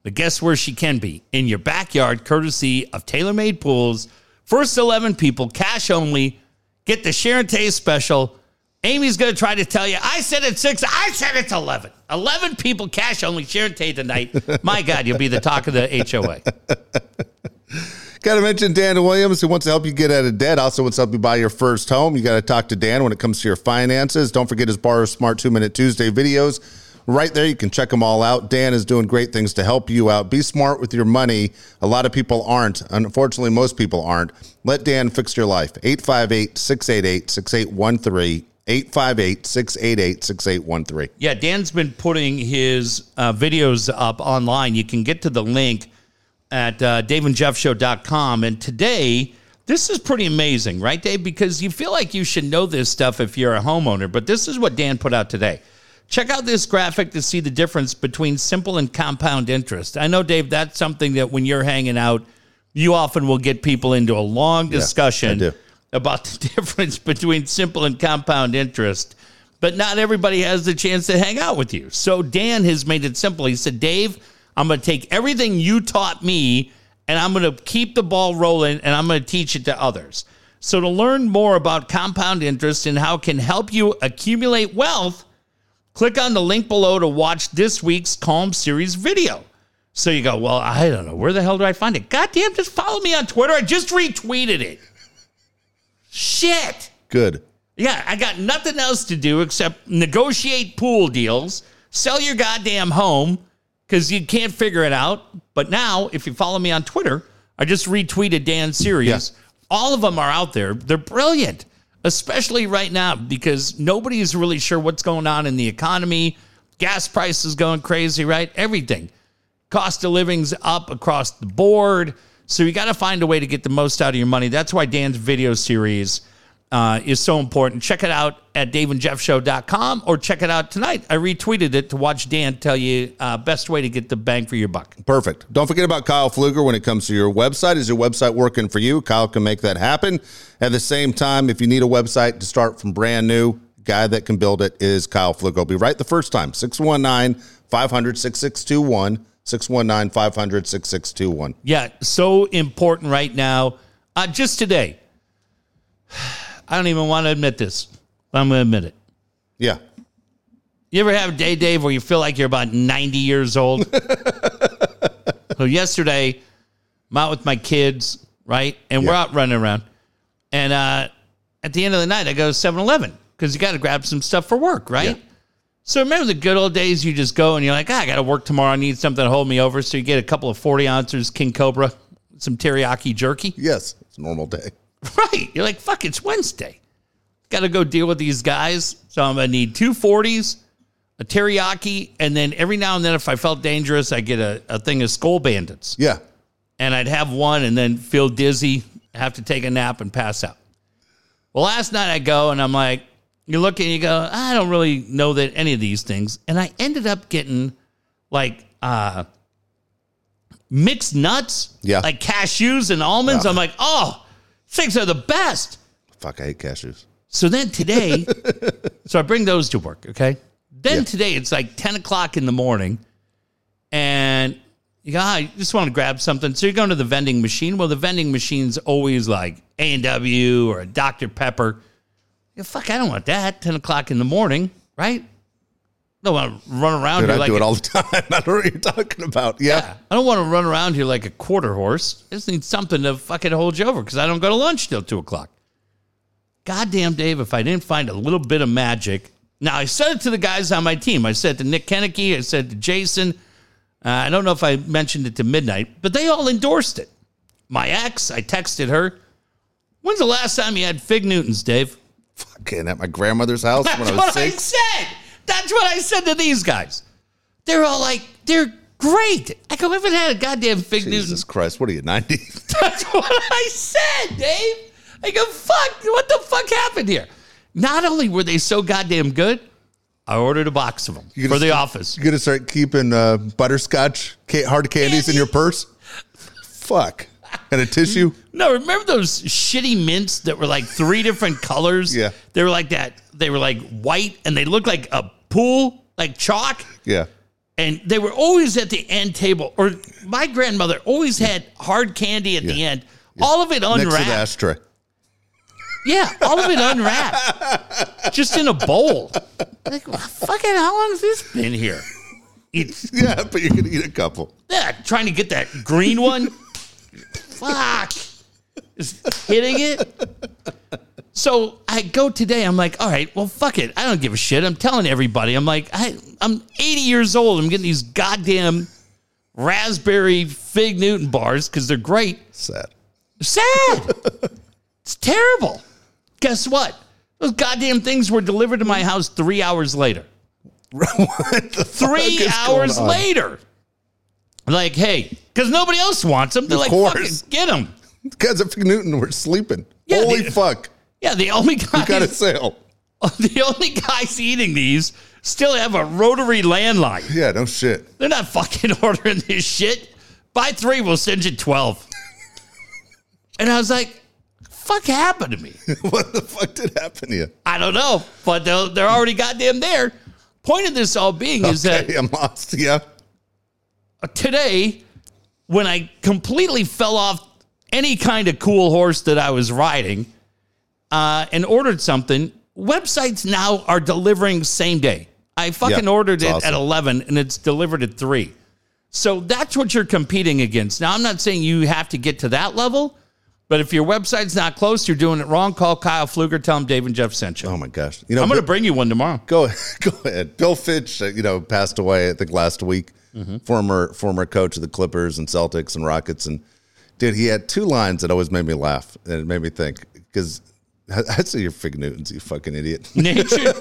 B: But guess where she can be? In your backyard, courtesy of TaylorMade Pools. First 11 people, cash only. Get the Sharon Tay special. Amy's going to try to tell you, I said it's six. I said it's 11. 11 people, cash only. Sharon Tay tonight. [LAUGHS] My God, you'll be the talk of the HOA.
A: Got to mention Dan Williams, who wants to help you get out of debt. Also wants to help you buy your first home. You got to talk to Dan when it comes to your finances. Don't forget his Borrow Smart Two Minute Tuesday videos. Right there, you can check them all out. Dan is doing great things to help you out. Be smart with your money. A lot of people aren't. Unfortunately, most people aren't. Let Dan fix your life. 858 688 6813. 858 688 6813.
B: Yeah, Dan's been putting his uh, videos up online. You can get to the link at uh, daveandjeffshow.com. And today, this is pretty amazing, right, Dave? Because you feel like you should know this stuff if you're a homeowner, but this is what Dan put out today. Check out this graphic to see the difference between simple and compound interest. I know, Dave, that's something that when you're hanging out, you often will get people into a long discussion
A: do.
B: about the [LAUGHS] difference between simple and compound interest. But not everybody has the chance to hang out with you. So Dan has made it simple. He said, Dave, I'm going to take everything you taught me and I'm going to keep the ball rolling and I'm going to teach it to others. So to learn more about compound interest and how it can help you accumulate wealth, click on the link below to watch this week's Calm Series video. So you go, well, I don't know. Where the hell do I find it? Goddamn, just follow me on Twitter. I just retweeted it. Shit.
A: Good.
B: Yeah, I got nothing else to do except negotiate pool deals, sell your goddamn home because you can't figure it out. But now, if you follow me on Twitter, I just retweeted Dan's series.
A: Yeah.
B: All of them are out there. They're brilliant, especially right now because nobody is really sure what's going on in the economy. Gas prices going crazy, right? Everything. Cost of living's up across the board. So you got to find a way to get the most out of your money. That's why Dan's video series uh, is so important. Check it out at daveandjeffshow.com or check it out tonight. I retweeted it to watch Dan tell you uh, best way to get the bang for your buck.
A: Perfect. Don't forget about Kyle Fluger when it comes to your website. Is your website working for you? Kyle can make that happen. At the same time, if you need a website to start from brand new, guy that can build it is Kyle Fluger. I'll be right the first time. 619 500 6621. 619 500 6621.
B: Yeah, so important right now. Uh, just today, I don't even want to admit this, but I'm going to admit it.
A: Yeah.
B: You ever have a day, Dave, where you feel like you're about 90 years old? [LAUGHS] so yesterday, I'm out with my kids, right? And we're out running around. And uh, at the end of the night, I go to 7 Eleven because you got to grab some stuff for work, right?
A: Yeah.
B: So remember the good old days you just go and you're like, ah, I got to work tomorrow. I need something to hold me over. So you get a couple of 40 ounces King Cobra, some teriyaki jerky.
A: Yes. It's a normal day. [LAUGHS]
B: Right. You're like, fuck, it's Wednesday. Got to go deal with these guys. So I'm going to need two 40s, a teriyaki, and then every now and then, if I felt dangerous, I get a, a thing of Skoal Bandits.
A: Yeah.
B: And I'd have one and then feel dizzy, have to take a nap and pass out. Well, last night I go and I'm like, you look and you go, I don't really know that any of these things. And I ended up getting like uh mixed nuts,
A: Yeah.
B: like cashews and almonds. I'm like, oh, things are the best.
A: Fuck, I hate cashews.
B: So then today, [LAUGHS] so I bring those to work, okay? Then
A: Yeah.
B: today it's like 10 o'clock in the morning, and you go, "Ah, I just want to grab something. So you're going to the vending machine. Well, the vending machine's always like A&W or a Dr. Pepper. Yeah, fuck, I don't want that. 10 o'clock in the morning, right? Don't want to run around
A: Dude,
B: here
A: I
B: like
A: do
B: a-
A: it all the time. [LAUGHS] I don't know what you're talking about. Yeah.
B: yeah. I don't want to run around here like a quarter horse. I just need something to fucking hold you over because I don't go to lunch till two o'clock. Goddamn, Dave, if I didn't find a little bit of magic. Now, I said it to the guys on my team. I said to Nick Kenneke, I said to Jason. Uh, I don't know if I mentioned it to Midnight, but they all endorsed it. My ex, I texted her. When's the last time you had Fig Newtons, Dave?
A: Fucking at my grandmother's house
B: That's
A: when I was
B: what I said. That's what I said to these guys. They're all like, they're great. I go, I haven't had a goddamn Fig Newtons
A: Jesus Christ, what are you, 90? [LAUGHS]
B: That's what I said, Dave. I go, fuck, what the fuck happened here? Not only were they so goddamn good, I ordered a box of them for the office.
A: You're gonna start keeping uh, butterscotch hard candies in your purse? Fuck. And a tissue? [LAUGHS]
B: No, remember those shitty mints that were like three different colors? [LAUGHS]
A: Yeah.
B: They were like that. They were like white and they looked like a pool, like chalk.
A: Yeah.
B: And they were always at the end table. Or my grandmother always had hard candy at the
A: Yeah.
B: end. All of it
A: Next to the
B: unwrapped.
A: ashtray.
B: Yeah, all of it unwrapped, just in a bowl. Like, fucking, how long has this been here? It's [LAUGHS]
A: Yeah, but you're gonna eat a couple.
B: yeah, trying to get that green one. Fuck, just hitting it. So I go today. I'm like, all right, well, fuck it. I don't give a shit. I'm telling everybody. I'm like, I, I'm 80 years old. I'm getting these goddamn raspberry fig Newton bars because they're great.
A: Sad.
B: Sad. [LAUGHS] it's terrible. Guess what? Those goddamn things were delivered to my house three hours later. [LAUGHS]
A: what the
B: Three hours later. Like, hey, because nobody else wants them. They're
A: Of
B: like,
A: course.
B: get them.
A: Guys at Newton were sleeping.
B: Yeah,
A: Holy
B: they-
A: fuck.
B: Yeah, the only [LAUGHS]
A: You got a
B: guys,
A: sale. [LAUGHS]
B: the only guys eating these still have a rotary landline.
A: Yeah, no shit.
B: They're not fucking [LAUGHS] ordering this shit. Buy three, we'll send you 12. and I was like, fuck happened to me?
A: what the fuck did happen to you?
B: I don't know, but they're, they're already goddamn there. Point of this all being is that
A: Okay, I'm lost. Yeah.
B: today, when I completely fell off any kind of cool horse that I was riding uh, and ordered something, websites now are delivering same day. I fucking
A: Yeah,
B: ordered it
A: awesome.
B: at 11 and it's delivered at 3. So that's what you're competing against. Now, I'm not saying you have to get to that level, but if your website's not close, you're doing it wrong. Call Kyle Fluger, tell him Dave and Jeff sent you.
A: Oh my gosh. You know,
B: I'm going to bring you one tomorrow.
A: go [LAUGHS] go ahead. Bill Fitch, uh, you know, passed away I think last week.
B: Mm-hmm.
A: Former former coach of the Clippers and Celtics and Rockets, and dude, he had two lines that always made me laugh and it made me think because I'd say you're Fig Newtons, you fucking idiot. [LAUGHS]
B: Nature,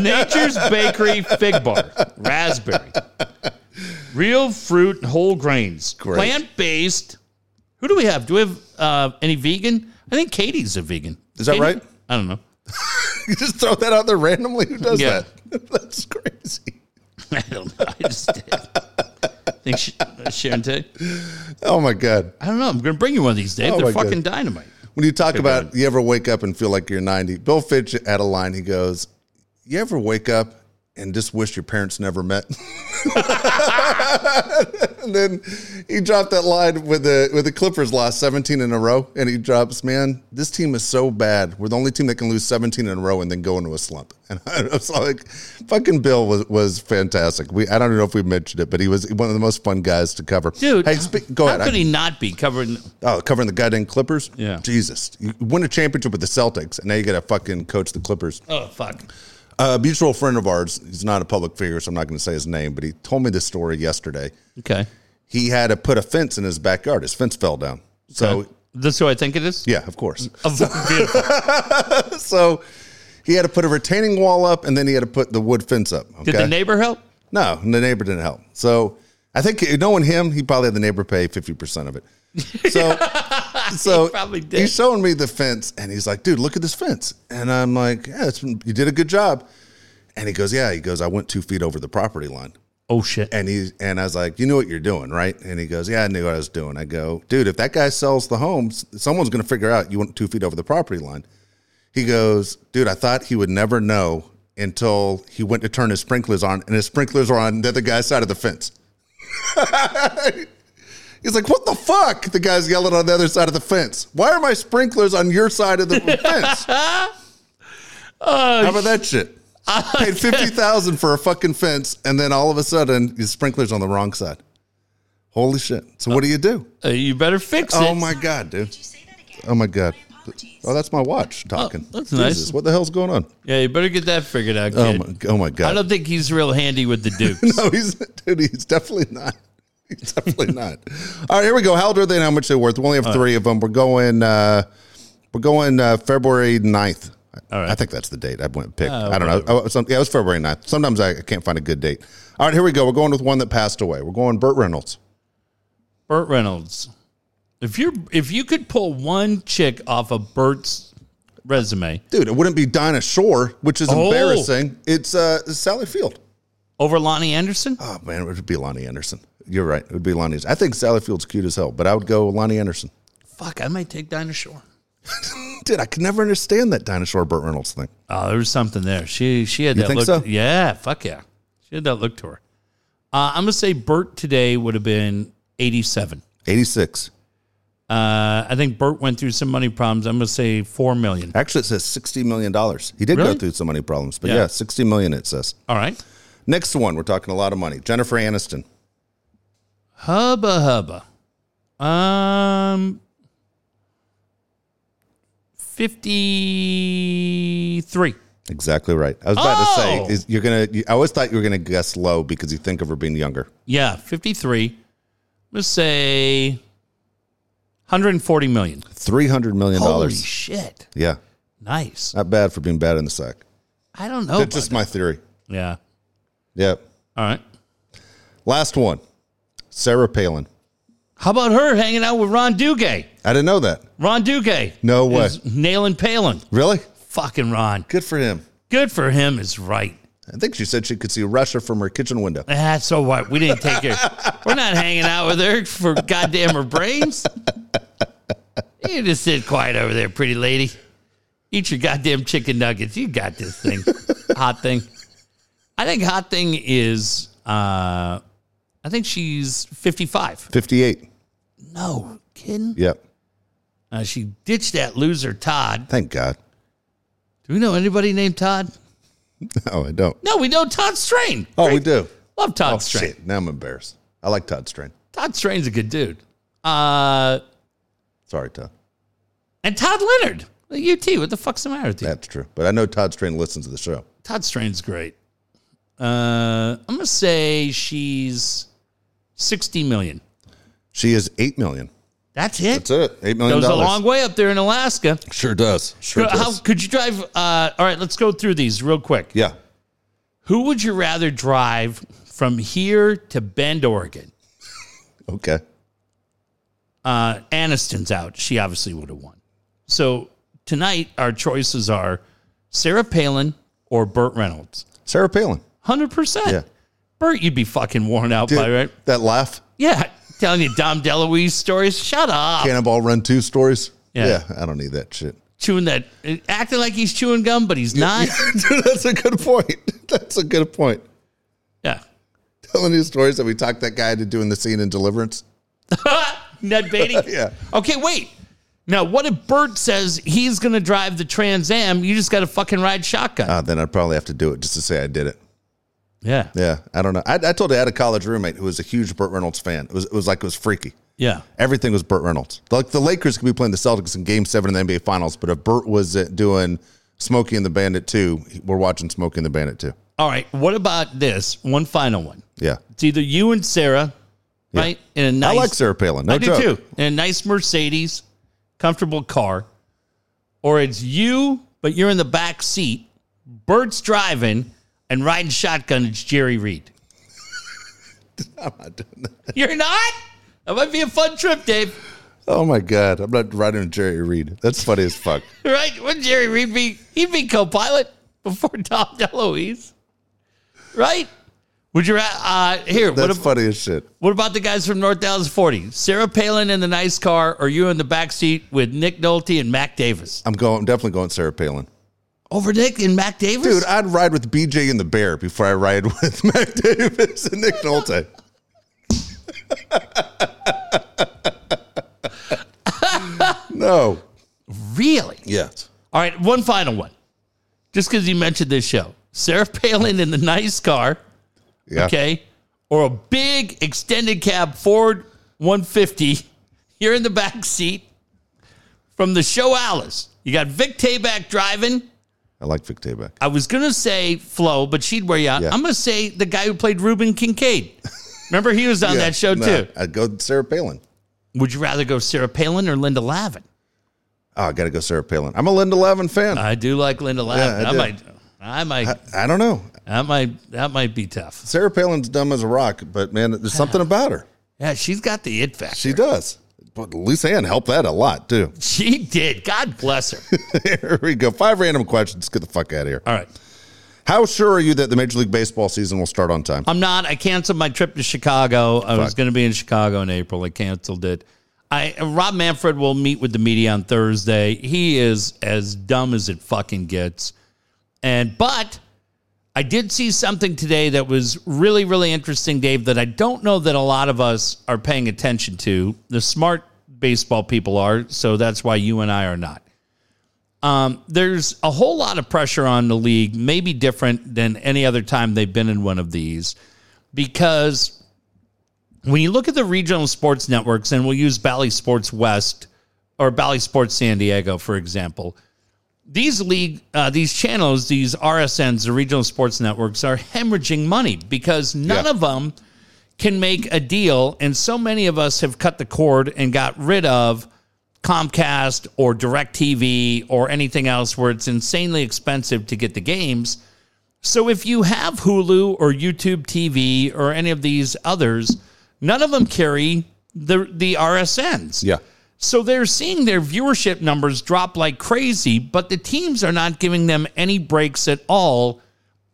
B: Nature's Bakery Fig Bar, raspberry, real fruit, and whole grains,
A: Great.
B: plant based. Who do we have? Do we have uh, any vegan? I think Katie's a vegan.
A: Is that right?
B: I don't know. [LAUGHS]
A: You just throw that out there randomly. Who does
B: Yeah.
A: that? [LAUGHS] That's crazy.
B: I don't know. I just did. Think uh, Sharon Tate?
A: Oh my god.
B: I don't know. I'm going to bring you one of these days.
A: Oh,
B: They're
A: my God.
B: fucking dynamite.
A: When you talk about
B: ahead.
A: you ever wake up and feel like you're 90, Bill Fitch had a line. He goes, "You ever wake up and just wish your parents never met?" [LAUGHS] and then he dropped that line with the with the Clippers lost 17 in a row, and he drops, "Man, this team is so bad. We're the only team that can lose 17 in a row and then go into a slump." [LAUGHS] And I was like, "Fucking Bill was was fantastic." We I don't know if we mentioned it, but he was one of the most fun guys to cover.
B: Dude,
A: hey, speak, go
B: how
A: ahead.
B: could
A: I-
B: he not be covering?
A: Oh, covering the goddamn Clippers?
B: Yeah.
A: Jesus. You win a championship with the Celtics, and now you got to fucking coach the Clippers.
B: Oh, fuck.
A: A mutual friend of ours, he's not a public figure, so I'm not going to say his name, but he told me this story yesterday.
B: Okay.
A: He had to put a fence in his backyard. His fence fell down. So,
B: This who I think it is?
A: yeah, of course. [LAUGHS]
B: Oh, beautiful. [LAUGHS]
A: So he had to put a retaining wall up, and then he had to put the wood fence up. Okay?
B: Did the neighbor help?
A: No, the neighbor didn't help. So I think knowing him, he probably had the neighbor pay fifty percent of it. [LAUGHS] So, [LAUGHS] so
B: probably did.
A: he's showing me the fence, and he's like, "Dude, look at this fence." And I'm like, "Yeah, it's, you did a good job." And he goes, "Yeah." He goes, "I went two feet over the property line."
B: Oh, shit.
A: And he and I was like, "You knew what you're doing, right?" And he goes, "Yeah, I knew what I was doing." I go, "Dude, if that guy sells the home, someone's going to figure out you went two feet over the property line." He goes, "Dude, I thought he would never know until he went to turn his sprinklers on, and his sprinklers are on the other guy's side of the fence." [LAUGHS] He's like, "What the fuck?" The guy's yelling on the other side of the fence. Why are my sprinklers on your side of the [LAUGHS] fence? How about that shit? I Paid [LAUGHS] fifty thousand for a fucking fence, and then all of a sudden, your sprinklers on the wrong side. Holy shit! So what do you do?
B: Uh, you better fix it.
A: Oh my god, dude! Oh my god! Oh, that's my watch talking.
B: that's nice.
A: What the hell's going on?
B: Yeah, you better get that figured out,
A: Oh my! Oh my god!
B: I don't think he's real handy with the [LAUGHS] Dukes.
A: no, he's dude. He's definitely not. [LAUGHS] Definitely not. All right, here we go. How old are they and how much they're worth? We only have three of them. We're going. uh We're going uh February 9th.
B: All right.
A: I think that's the date I went and picked. I don't know. Oh, some, yeah, it was February 9th. Sometimes I, I can't find a good date. All right, here we go. We're going with one that passed away. We're going Burt Reynolds.
B: Burt Reynolds. If you if you could pull one chick off of Burt's resume
A: Dude, it wouldn't be Dinah Shore, which is
B: Oh.
A: embarrassing. It's uh, Sally Field.
B: over Loni Anderson,
A: Oh man, it would be Loni Anderson. You're right. It would be Loni. I think Sally Field's cute as hell, but I would go Loni Anderson.
B: fuck, I might take Dinah [LAUGHS] Shore.
A: Dude, I could never understand that Dinah Shore Burt Reynolds thing.
B: Oh, there was something there. She she had
A: You
B: that
A: think
B: look.
A: so?
B: Yeah, fuck yeah. She had that look to her. Uh, I'm gonna say Burt today would have been 87.
A: 86.
B: Uh, I think Burt went through some money problems. I'm gonna say four million.
A: Actually, it says $60 million. He did
B: Really?
A: go through so many problems, but
B: Yeah.
A: yeah, 60 million it says.
B: All right,
A: Next one, we're talking a lot of money. Jennifer Aniston.
B: Hubba hubba. Um, fifty-three.
A: Exactly right. I was about to
B: Oh!
A: say, is you're gonna. I always thought you were gonna guess low because you think of her being younger.
B: Yeah, fifty-three. Let's say 140 million.
A: Three hundred million
B: Holy
A: dollars.
B: shit!
A: Yeah,
B: Nice.
A: not bad for being bad in the sack.
B: I don't know.
A: That's just my theory.
B: yeah.
A: Yep.
B: All right.
A: Last one, Sarah Palin.
B: How about her hanging out with Ron Duguay?
A: I didn't know that.
B: Ron Duguay.
A: No way.
B: nailing Palin.
A: Really?
B: Fucking Ron.
A: Good for him.
B: Good for him is right.
A: I think she said she could see Russia from her kitchen window.
B: Ah, so what? We didn't take her. [LAUGHS] We're not hanging out with her for goddamn her brains. You just sit quiet over there, pretty lady. Eat your goddamn chicken nuggets. You got this thing. [LAUGHS] hot thing. I think hot thing is uh I think she's 55.
A: 58.
B: No kidding.
A: Yep.
B: Uh, she ditched that loser Todd.
A: Thank God.
B: Do we know anybody named Todd? [LAUGHS]
A: No, I don't.
B: No, we know Todd Strain.
A: Oh, we do.
B: Love Todd
A: Oh,
B: Strain.
A: shit. Now I'm embarrassed. I like Todd Strain.
B: Todd Strain's a good dude. Uh,
A: Sorry, Todd.
B: and Todd Leonard, UT. What the fuck's the matter with you?
A: That's true. But I know Todd Strain listens to the show.
B: Todd Strain's great. Uh, I'm gonna say she's sixty million.
A: She is eight million.
B: That's it.
A: That's it. Eight million
B: Goes a long way up there in Alaska.
A: Sure does. Sure
B: How
A: does.
B: could you drive? Uh, all right, let's go through these real quick.
A: Yeah.
B: Who would you rather drive from here to Bend, Oregon? [LAUGHS]
A: Okay.
B: Uh, Aniston's out. She obviously would have won. So tonight our choices are Sarah Palin or Burt Reynolds.
A: Sarah Palin.
B: Hundred percent.
A: Yeah.
B: Burt, you'd be fucking worn out by right.
A: That laugh.
B: Yeah, telling you Dom DeLuise stories. Shut up.
A: Cannonball Run 2 stories.
B: Yeah.
A: I don't need that shit.
B: chewing that, acting like he's chewing gum, but he's not. [LAUGHS]
A: Dude, that's a good point. [LAUGHS] That's a good point.
B: Yeah.
A: Telling you stories that we talked that guy into doing the scene in Deliverance. [LAUGHS]
B: Ned Beatty.
A: Yeah.
B: Okay, wait. Now, what if Burt says he's going to drive the Trans Am? You just got to fucking ride shotgun.
A: Uh, then I'd probably have to do it just to say I did it.
B: Yeah.
A: Yeah, I don't know. I, I told you I had a college roommate who was a huge Burt Reynolds fan. It was it was like it was freaky.
B: Yeah.
A: Everything was Burt Reynolds. Like the Lakers could be playing the Celtics in Game Seven in the NBA Finals, but if Burt was doing Smokey and the Bandit two, we're watching Smokey and the Bandit two.
B: All right. What about this? One final one.
A: Yeah,
B: It's either you and Sarah, right? In a nice,
A: I like Sarah Palin. No
B: I do too. In a nice Mercedes, comfortable car, or it's you, but you're in the back seat. Burt's driving and riding shotgun. It's Jerry Reed.
A: I'm not doing that.
B: You're not. That might be a fun trip, Dave.
A: Oh my god, I'm not riding with Jerry Reed. That's funny as fuck. [LAUGHS]
B: Right? Would Jerry Reed be? He'd be co-pilot before [LAUGHS] Dom DeLuise, right? Would you? Uh, here, what,
A: That's
B: ab-
A: funny as shit.
B: what about the guys from North Dallas 40? Sarah Palin in the nice car, or you in the back seat with Nick Nolte and Mac Davis?
A: I'm going. I'm definitely going Sarah Palin.
B: Over Nick and Mac Davis,
A: Dude, I'd ride with BJ and the Bear before I ride [LAUGHS] with Mac Davis and Nick Nolte. [LAUGHS] no.
B: really?
A: Yes.
B: All right, one final one. Just because you mentioned this show, Sarah Palin in the nice car,
A: Yeah.
B: okay, or a big extended cab Ford 150. You're in the back seat from the show Alice. You got Vic Tayback driving.
A: I like Vic.
B: I was gonna say Flo, but she'd wear you out.
A: Yeah.
B: I'm gonna say the guy who played Reuben Kincaid. Remember he was on [LAUGHS]
A: Yeah,
B: that show too.
A: I'd go Sarah Palin.
B: Would you rather go Sarah Palin or Linda Lavin?
A: Oh, I got to go Sarah Palin. I'm a Linda Lavin fan.
B: I do like Linda Lavin.
A: I
B: I, might, I might,
A: I don't know.
B: that might, that might be tough.
A: Sarah Palin's dumb as a rock, but man, there's something about her.
B: Yeah, she's got the it factor.
A: She does. But Loose Hand helped that a lot too.
B: She did. God bless her. [LAUGHS]
A: here we go. Five random questions. Get the fuck out of here.
B: All right.
A: How sure are you that the Major League Baseball season will start on time?
B: I'm not. I canceled my trip to Chicago. I was
A: Fuck.
B: going to be in Chicago in April. I canceled it. I Rob Manfred will meet with the media on Thursday. He is as dumb as it fucking gets. And but I did see something today that was really really interesting, Dave, that I don't know that a lot of us are paying attention to. The smart baseball people are, so that's why you and I are not. Um, there's a whole lot of pressure on the league, maybe different than any other time they've been in one of these, because when you look at the regional sports networks, and we'll use Bally Sports West or Bally Sports San Diego, for example, these league, uh, these channels, these RSNs, the regional sports networks, are hemorrhaging money because none
A: Yeah.
B: of them can make a deal, and so many of us have cut the cord and got rid of Comcast or DirecTV or anything else where it's insanely expensive to get the games. So if you have Hulu or YouTube TV or any of these others, none of them carry the the RSNs.
A: Yeah.
B: So they're seeing their viewership numbers drop like crazy, but the teams are not giving them any breaks at all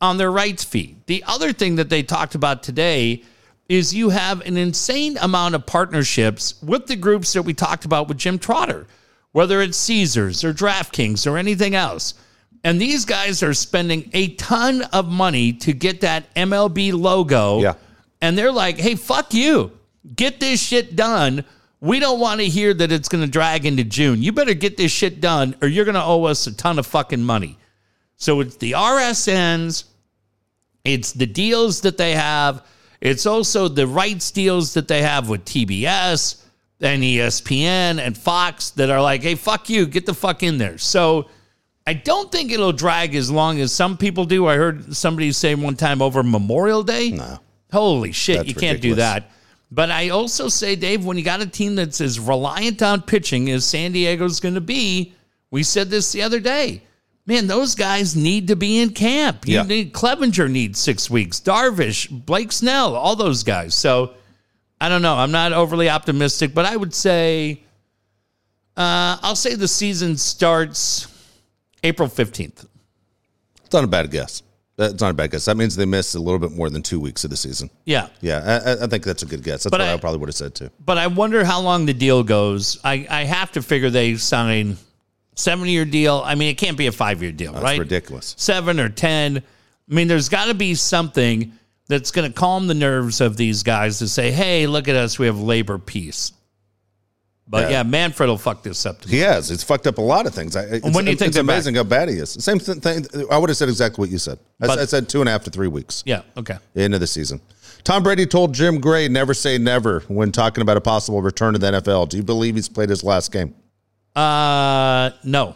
B: on their rights fee. The other thing that they talked about today is you have an insane amount of partnerships with the groups that we talked about with Jim Trotter, whether it's Caesars or DraftKings or anything else. And these guys are spending a ton of money to get that MLB logo.
A: Yeah.
B: And they're like, hey, fuck you. Get this shit done. We don't want to hear that it's going to drag into June. You better get this shit done or you're going to owe us a ton of fucking money. So it's the RSNs, it's the deals that they have, it's also the rights deals that they have with TBS and ESPN and Fox that are like, hey, fuck you, get the fuck in there. So I don't think it'll drag as long as some people do. I heard somebody say one time over Memorial Day.
A: No.
B: Holy shit,
A: That's
B: you can't do that. But I also say, Dave, when you got a team that's as reliant on pitching as San Diego's going to be, we said this the other day. Man, those guys need to be in camp. You
A: Yeah.
B: need Clevinger needs six weeks. Darvish, Blake Snell, all those guys. So I don't know. I'm not overly optimistic, but I would say Uh, I'll say the season starts April 15th.
A: It's not a bad guess. That's not a bad guess. That means they missed a little bit more than two weeks of the season.
B: Yeah.
A: Yeah, I- I, think that's a good guess. That's
B: But
A: what I,
B: I-
A: probably would have said too.
B: But I wonder how long the deal goes. I, I have to figure they sign seven year deal. I mean, it can't be a five year deal,
A: That's
B: right?
A: ridiculous.
B: Seven or ten. I mean, there's got to be something that's going to calm the nerves of these guys to say, "Hey, look at us, we have labor peace." But
A: Yeah.
B: yeah, Manfred will fuck this up.
A: He has. It's fucked up a lot of things. I, it's,
B: when do you think
A: it's
B: they're back?
A: amazing how bad he is. Same th- thing. I would have said exactly what you said. I,
B: But-
A: I said two and a half to three weeks
B: Yeah. Okay.
A: End of the season. Tom Brady told Jim Gray, "Never say never" when talking about a possible return to the NFL. Do you believe he's played his last game?
B: Uh, no.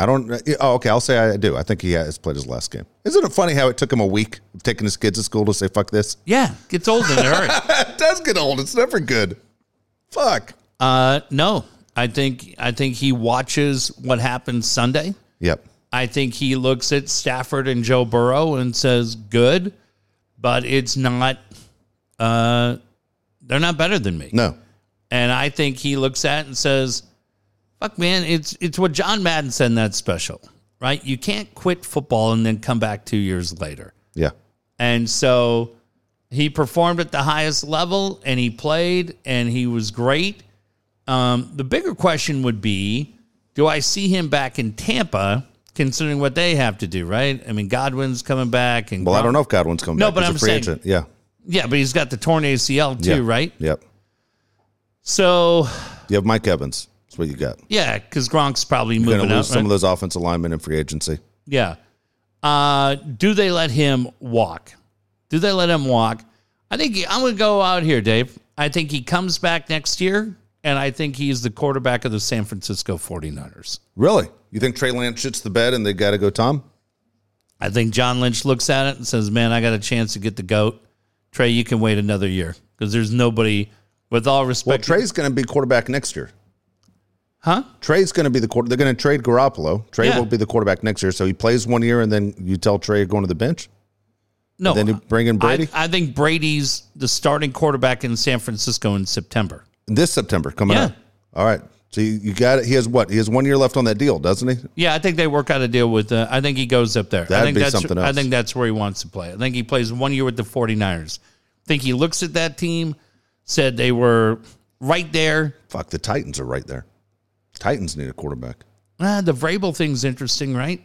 A: I don't. Oh, okay. I'll say I do. I think he has played his last game. Isn't it funny how it took him a week of taking his kids to school to say "fuck this"?
B: Yeah, gets old in a hurry.
A: it does get old. It's never good. Fuck.
B: Uh, no. I think I think he watches what happens Sunday.
A: Yep.
B: I think he looks at Stafford and Joe Burrow and says, "Good," but it's not. Uh, they're not better than me.
A: No.
B: And I think he looks at it and says, "Fuck, man, it's it's what John Madden said in that special, right? You can't quit football and then come back two years later."
A: Yeah.
B: And so he performed at the highest level and he played and he was great. Um, the bigger question would be do I see him back in Tampa, considering what they have to do, right? I mean, Godwin's coming back. and
A: Well, I don't know if Godwin's coming
B: No,
A: back.
B: but
A: He's
B: I'm
A: a free
B: saying-
A: agent. Yeah.
B: Yeah, but he's got the torn ACL too,
A: yeah.
B: right?
A: Yep.
B: So,
A: You have Mike Evans. That's what you got.
B: yeah, because Gronk's probably
A: You're
B: moving
A: going to
B: out.
A: lose some
B: right?
A: of those offensive linemen in free agency.
B: Yeah. Uh, do they let him walk? Do they let him walk? I think he, I'm going to go out here, Dave. I think he comes back next year, and I think he's the quarterback of the San Francisco 49ers.
A: Really? You think Trey Lance shits the bed and they got to go Tom?
B: I think John Lynch looks at it and says, Man, I got a chance to get the GOAT. Trey, you can wait another year because there's nobody, with all respect. Well.
A: Trey's going to be quarterback next year.
B: huh?
A: Trey's going to be the quarter. They're going to trade Garoppolo. Trey
B: Yeah.
A: will be the quarterback next year. So he plays one year and then you tell Trey you're going to the bench.
B: No.
A: Then you bring in Brady
B: I, I think Brady's the starting quarterback in San Francisco in September.
A: This September coming
B: Yeah.
A: up. All right. So you, you got it. He has what? He has one year left on that deal, doesn't he?
B: Yeah, I think they work out a deal with. Uh, I think he goes up there. I
A: That'd
B: think
A: be
B: that's,
A: something
B: I think that's where he wants to play. I think he plays one year with the 49ers. I think he looks at that team, said they were right there.
A: Fuck, the Titans are right there. Titans need a quarterback.
B: Ah, the Vrabel thing's interesting, right?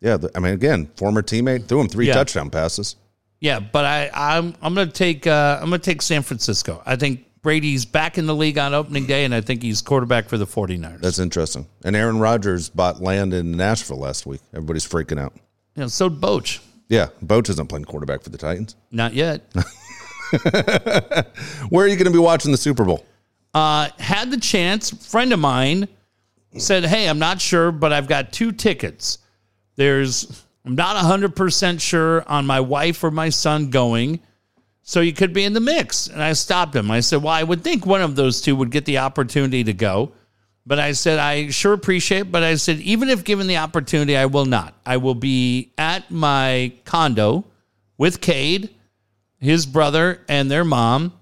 A: Yeah, the, I mean, again, former teammate threw him three
B: Yeah.
A: touchdown passes.
B: Yeah, but I, I'm I'm gonna take uh, I'm gonna take San Francisco. I think Brady's back in the league on opening day, and I think he's quarterback for the 49ers.
A: That's interesting. And Aaron Rodgers bought land in Nashville last week. Everybody's freaking out.
B: yeah, so did Boch.
A: Yeah, Boach isn't playing quarterback for the Titans.
B: Not yet. [LAUGHS]
A: Where are you going to be watching the Super Bowl?
B: uh, had the chance. Friend of mine said, "Hey, I'm not sure, but I've got two tickets. There's I'm not 100% sure on my wife or my son going, so you could be in the mix." And I stopped him. I said, "Well, I would think one of those two would get the opportunity to go." But I said, I sure appreciate it. But I said, even if given the opportunity, I will not. I will be at my condo with Cade, his brother, and their mom.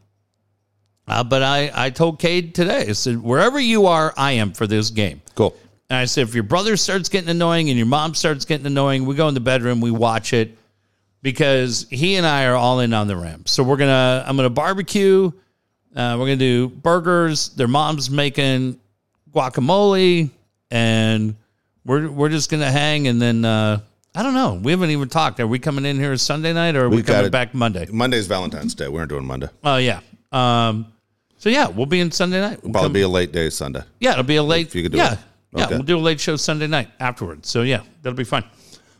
B: Uh, but I, I told Cade today, I said, wherever you are, I am for this game.
A: Cool.
B: And I said, if your brother starts getting annoying and your mom starts getting annoying, we go in the bedroom, we watch it because he and I are all in on the Rams. So we're gonna, I'm gonna barbecue. Uh, we're gonna do burgers. Their mom's making guacamole, and we're we're just gonna hang. And then uh, I don't know. We haven't even talked. Are we coming in here Sunday night, or are we,
A: We
B: coming back Monday?
A: Monday's Valentine's Day. We aren't doing Monday.
B: Oh yeah. Um, so yeah, we'll be in Sunday night. We'll
A: Probably
B: come-
A: be a late day Sunday.
B: yeah, it'll be a late.
A: If you could do
B: yeah,
A: it.
B: yeah,
A: Okay.
B: we'll do a late show Sunday night afterwards. So yeah, that'll be fun.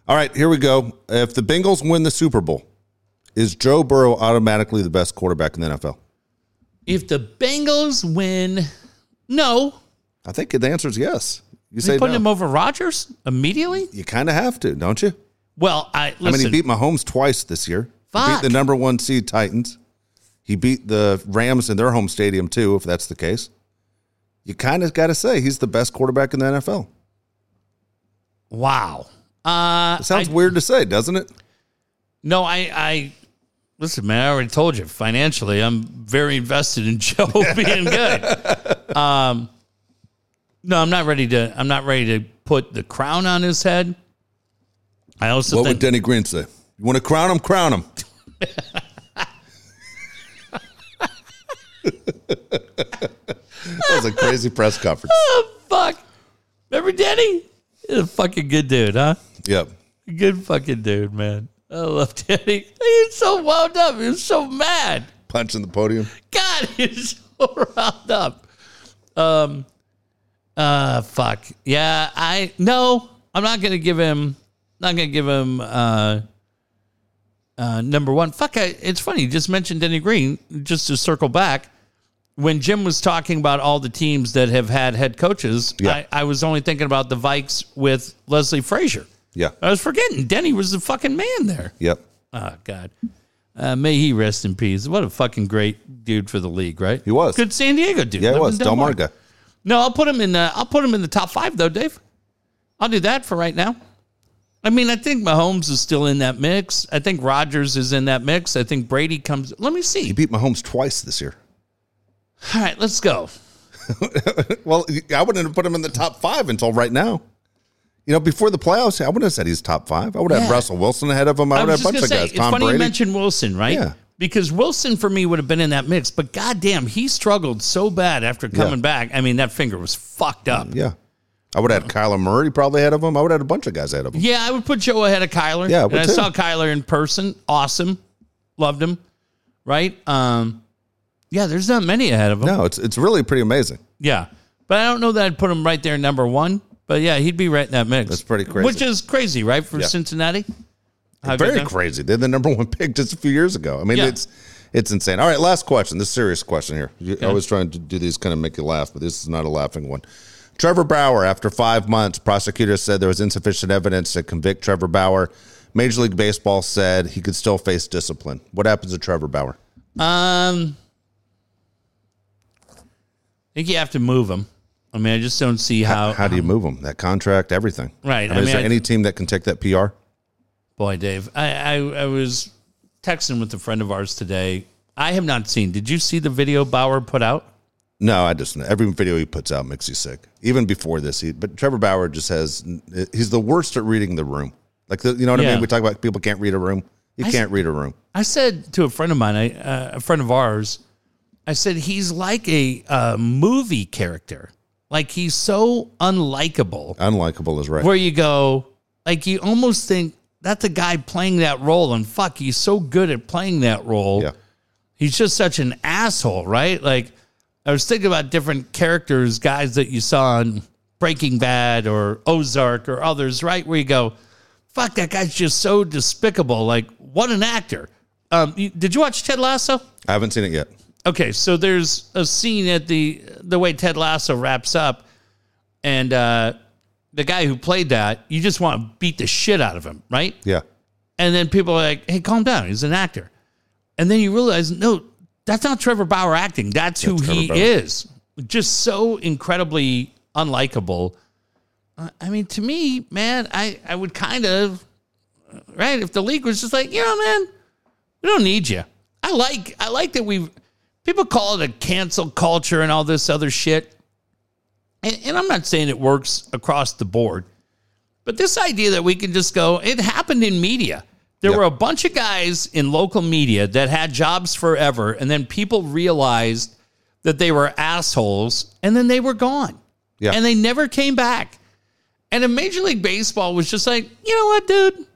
A: All right, here we go. If the Bengals win the Super Bowl, is Joe Burrow automatically the best quarterback in the NFL?
B: If the Bengals win, no,
A: I think the answer is yes. You say
B: putting
A: no.
B: him over Rodgers immediately.
A: You kind of have to, don't you?
B: Well, I
A: I mean, he beat Mahomes twice this year. He beat the number one seed Titans. He beat the Rams in their home stadium too, if that's the case. You kind of got to say he's the best quarterback in the NFL.
B: wow. Uh,
A: It sounds
B: I-
A: weird to say, doesn't it?
B: no, I, I listen, man. I already told you. Financially, I'm very invested in [LAUGHS] Joe being good. Um, No, I'm not ready to. I'm not ready to put the crown on his head. I also
A: What
B: think
A: would Denny Green say? You want to crown him? Crown him. that was a crazy press conference. [LAUGHS]
B: Oh fuck. Remember Denny? He's a fucking good dude, huh?
A: Yep.
B: Good fucking dude, man. I love Denny. He's so wound up. He was so mad.
A: Punching the podium.
B: God, [LAUGHS] he's so wound up. Um, uh, fuck. Yeah, I no. I'm not gonna give him. Not gonna give him. Uh, uh, number one. Fuck. I, it's funny. You just mentioned Denny Green. Just to circle back, when Jim was talking about all the teams that have had head coaches,
A: Yeah.
B: I, I was only thinking about the Vikes with Leslie Frazier.
A: Yeah.
B: I was forgetting Denny was the fucking man there.
A: Yep.
B: Oh God. Uh, may he rest in peace. What a fucking great dude for the league, right?
A: He was.
B: good San Diego dude.
A: Yeah, it was. Del Mar guy.
B: No, I'll put him in. The, I'll put him in the top five though, Dave. I'll do that for right now. I mean, I think Mahomes is still in that mix. I think Rodgers is in that mix. I think Brady comes. Let me see.
A: He beat Mahomes twice this year.
B: All right, let's go. [LAUGHS]
A: Well, I wouldn't have put him in the top five until right now. You know, before the playoffs, I wouldn't have said he's top five. I would have
B: Yeah.
A: Russell Wilson ahead of him. I
B: I
A: would
B: was
A: have a bunch of
B: say,
A: guys.
B: it's
A: Tom
B: funny you mentioned Wilson, right?
A: Yeah.
B: Because Wilson for me would have been in that mix, but goddamn, he struggled so bad after coming
A: Yeah.
B: back. I mean, that finger was fucked up.
A: yeah. I would have had Kyler Murray probably ahead of him. I would have had a bunch of guys ahead of him.
B: Yeah, I would put Joe ahead of Kyler.
A: Yeah, I
B: I saw Kyler in person. Awesome, loved him. Right? Um, yeah, there's not many ahead of him.
A: No, it's it's really pretty amazing.
B: Yeah, but I don't know that I'd put him right there, number one. But yeah, he'd be right in that mix.
A: That's pretty crazy.
B: Which is crazy, right, for
A: Yeah.
B: Cincinnati? How
A: Very crazy. They're the number one [LAUGHS] pick just a few years ago. I mean,
B: Yeah.
A: it's it's insane. All right, last question. This serious question here. You- I was trying to do these kind of make you laugh, but this is not a laughing one. Trevor Bauer, after five months, prosecutors said there was insufficient evidence to convict Trevor Bauer. Major League Baseball said he could still face discipline. What happens to Trevor Bauer?
B: Um, I think you have to move him. I mean, I just don't see how.
A: How do you move him? That contract, everything.
B: Right.
A: I
B: I
A: mean, is there
B: I-
A: any team that can take that PR?
B: Boy, Dave, I, I I was texting with a friend of ours today. I have not seen. Did you see the video Bauer put out?
A: No, I just every video he puts out makes you sick. Even before this, he, but Trevor Bauer just has he's the worst at reading the room. Like the, you know what I
B: Yeah.
A: mean? We talk about people can't read a room. You
B: I
A: can't read a room.
B: I said to a friend of mine, I, uh, a friend of ours, I said he's like a uh, movie character. Like he's so unlikable.
A: Unlikable is right.
B: Where you go, like you almost think that's a guy playing that role, and fuck, he's so good at playing that role.
A: Yeah.
B: He's just such an asshole, right? Like I was thinking about different characters, guys that you saw on Breaking Bad or Ozark or others, right? Where you go, fuck, that guy's just so despicable. Like, what an actor. Um, you, did you watch Ted Lasso?
A: I haven't seen it yet.
B: Okay, so there's a scene at the the way Ted Lasso wraps up, and uh, the guy who played that, you just want to beat the shit out of him, right?
A: Yeah.
B: And then people are like, "Hey, calm down. He's an actor." And then you realize, no, that's not Trevor Bauer acting. That's who
A: That's
B: he
A: Bauer.
B: is. Just so incredibly unlikable. Uh, I mean, to me, man, I I would kind of right if the league was just like, you know, man, we don't need you. I like I like that we've people call it a cancel culture and all this other shit. And, and I'm not saying it works across the board, but this idea that we can just go, it happened in media. There
A: Yeah.
B: were a bunch of guys in local media that had jobs forever, and then people realized that they were assholes, and then they were gone.
A: Yeah.
B: And they never came back. And in Major League Baseball was just like, you know what, dude?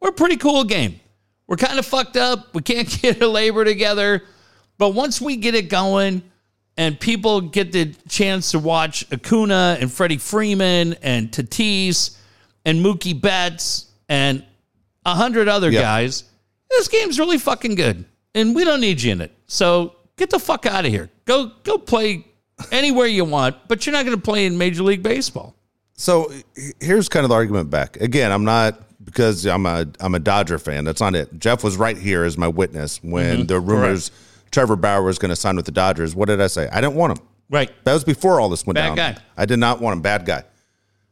B: We're a pretty cool game. We're kind of fucked up. We can't [LAUGHS] get a labor together. But once we get it going and people get the chance to watch Acuna and Freddie Freeman and Tatis and Mookie Betts and a hundred other
A: Yeah.
B: guys, this game's really fucking good. And we don't need you in it. So get the fuck out of here. Go go play anywhere you want, but you're not going to play in Major League Baseball.
A: So here's kind of the argument back. Again, I'm not because I'm a I'm a Dodger fan. That's not it. Jeff was right here as my witness when
B: Mm-hmm.
A: the rumors Trevor Bauer was going to sign with the Dodgers. What did I say? I didn't want him.
B: Right.
A: That was before all this went
B: Bad
A: down.
B: guy.
A: I did not want him. Bad guy.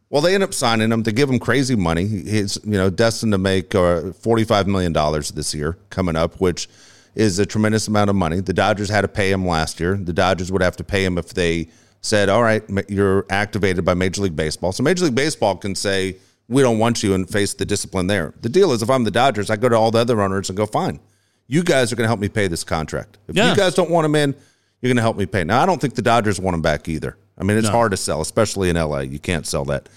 A: Well, they end up signing him. They give him crazy money. He's you know destined to make uh, forty five million dollars this year coming up, which is a tremendous amount of money. The Dodgers had to pay him last year. The Dodgers would have to pay him if they said, "All right, you're activated by Major League Baseball." So Major League Baseball can say, "We don't want you," and face the discipline there. The deal is, if I'm the Dodgers, I go to all the other owners and go, "Fine, you guys are going to help me pay this contract. If
B: Yeah.
A: you guys don't want him in, you're going to help me pay." Now, I don't think the Dodgers want him back either. I mean, it's
B: No.
A: hard to sell, especially in LA. You can't sell that.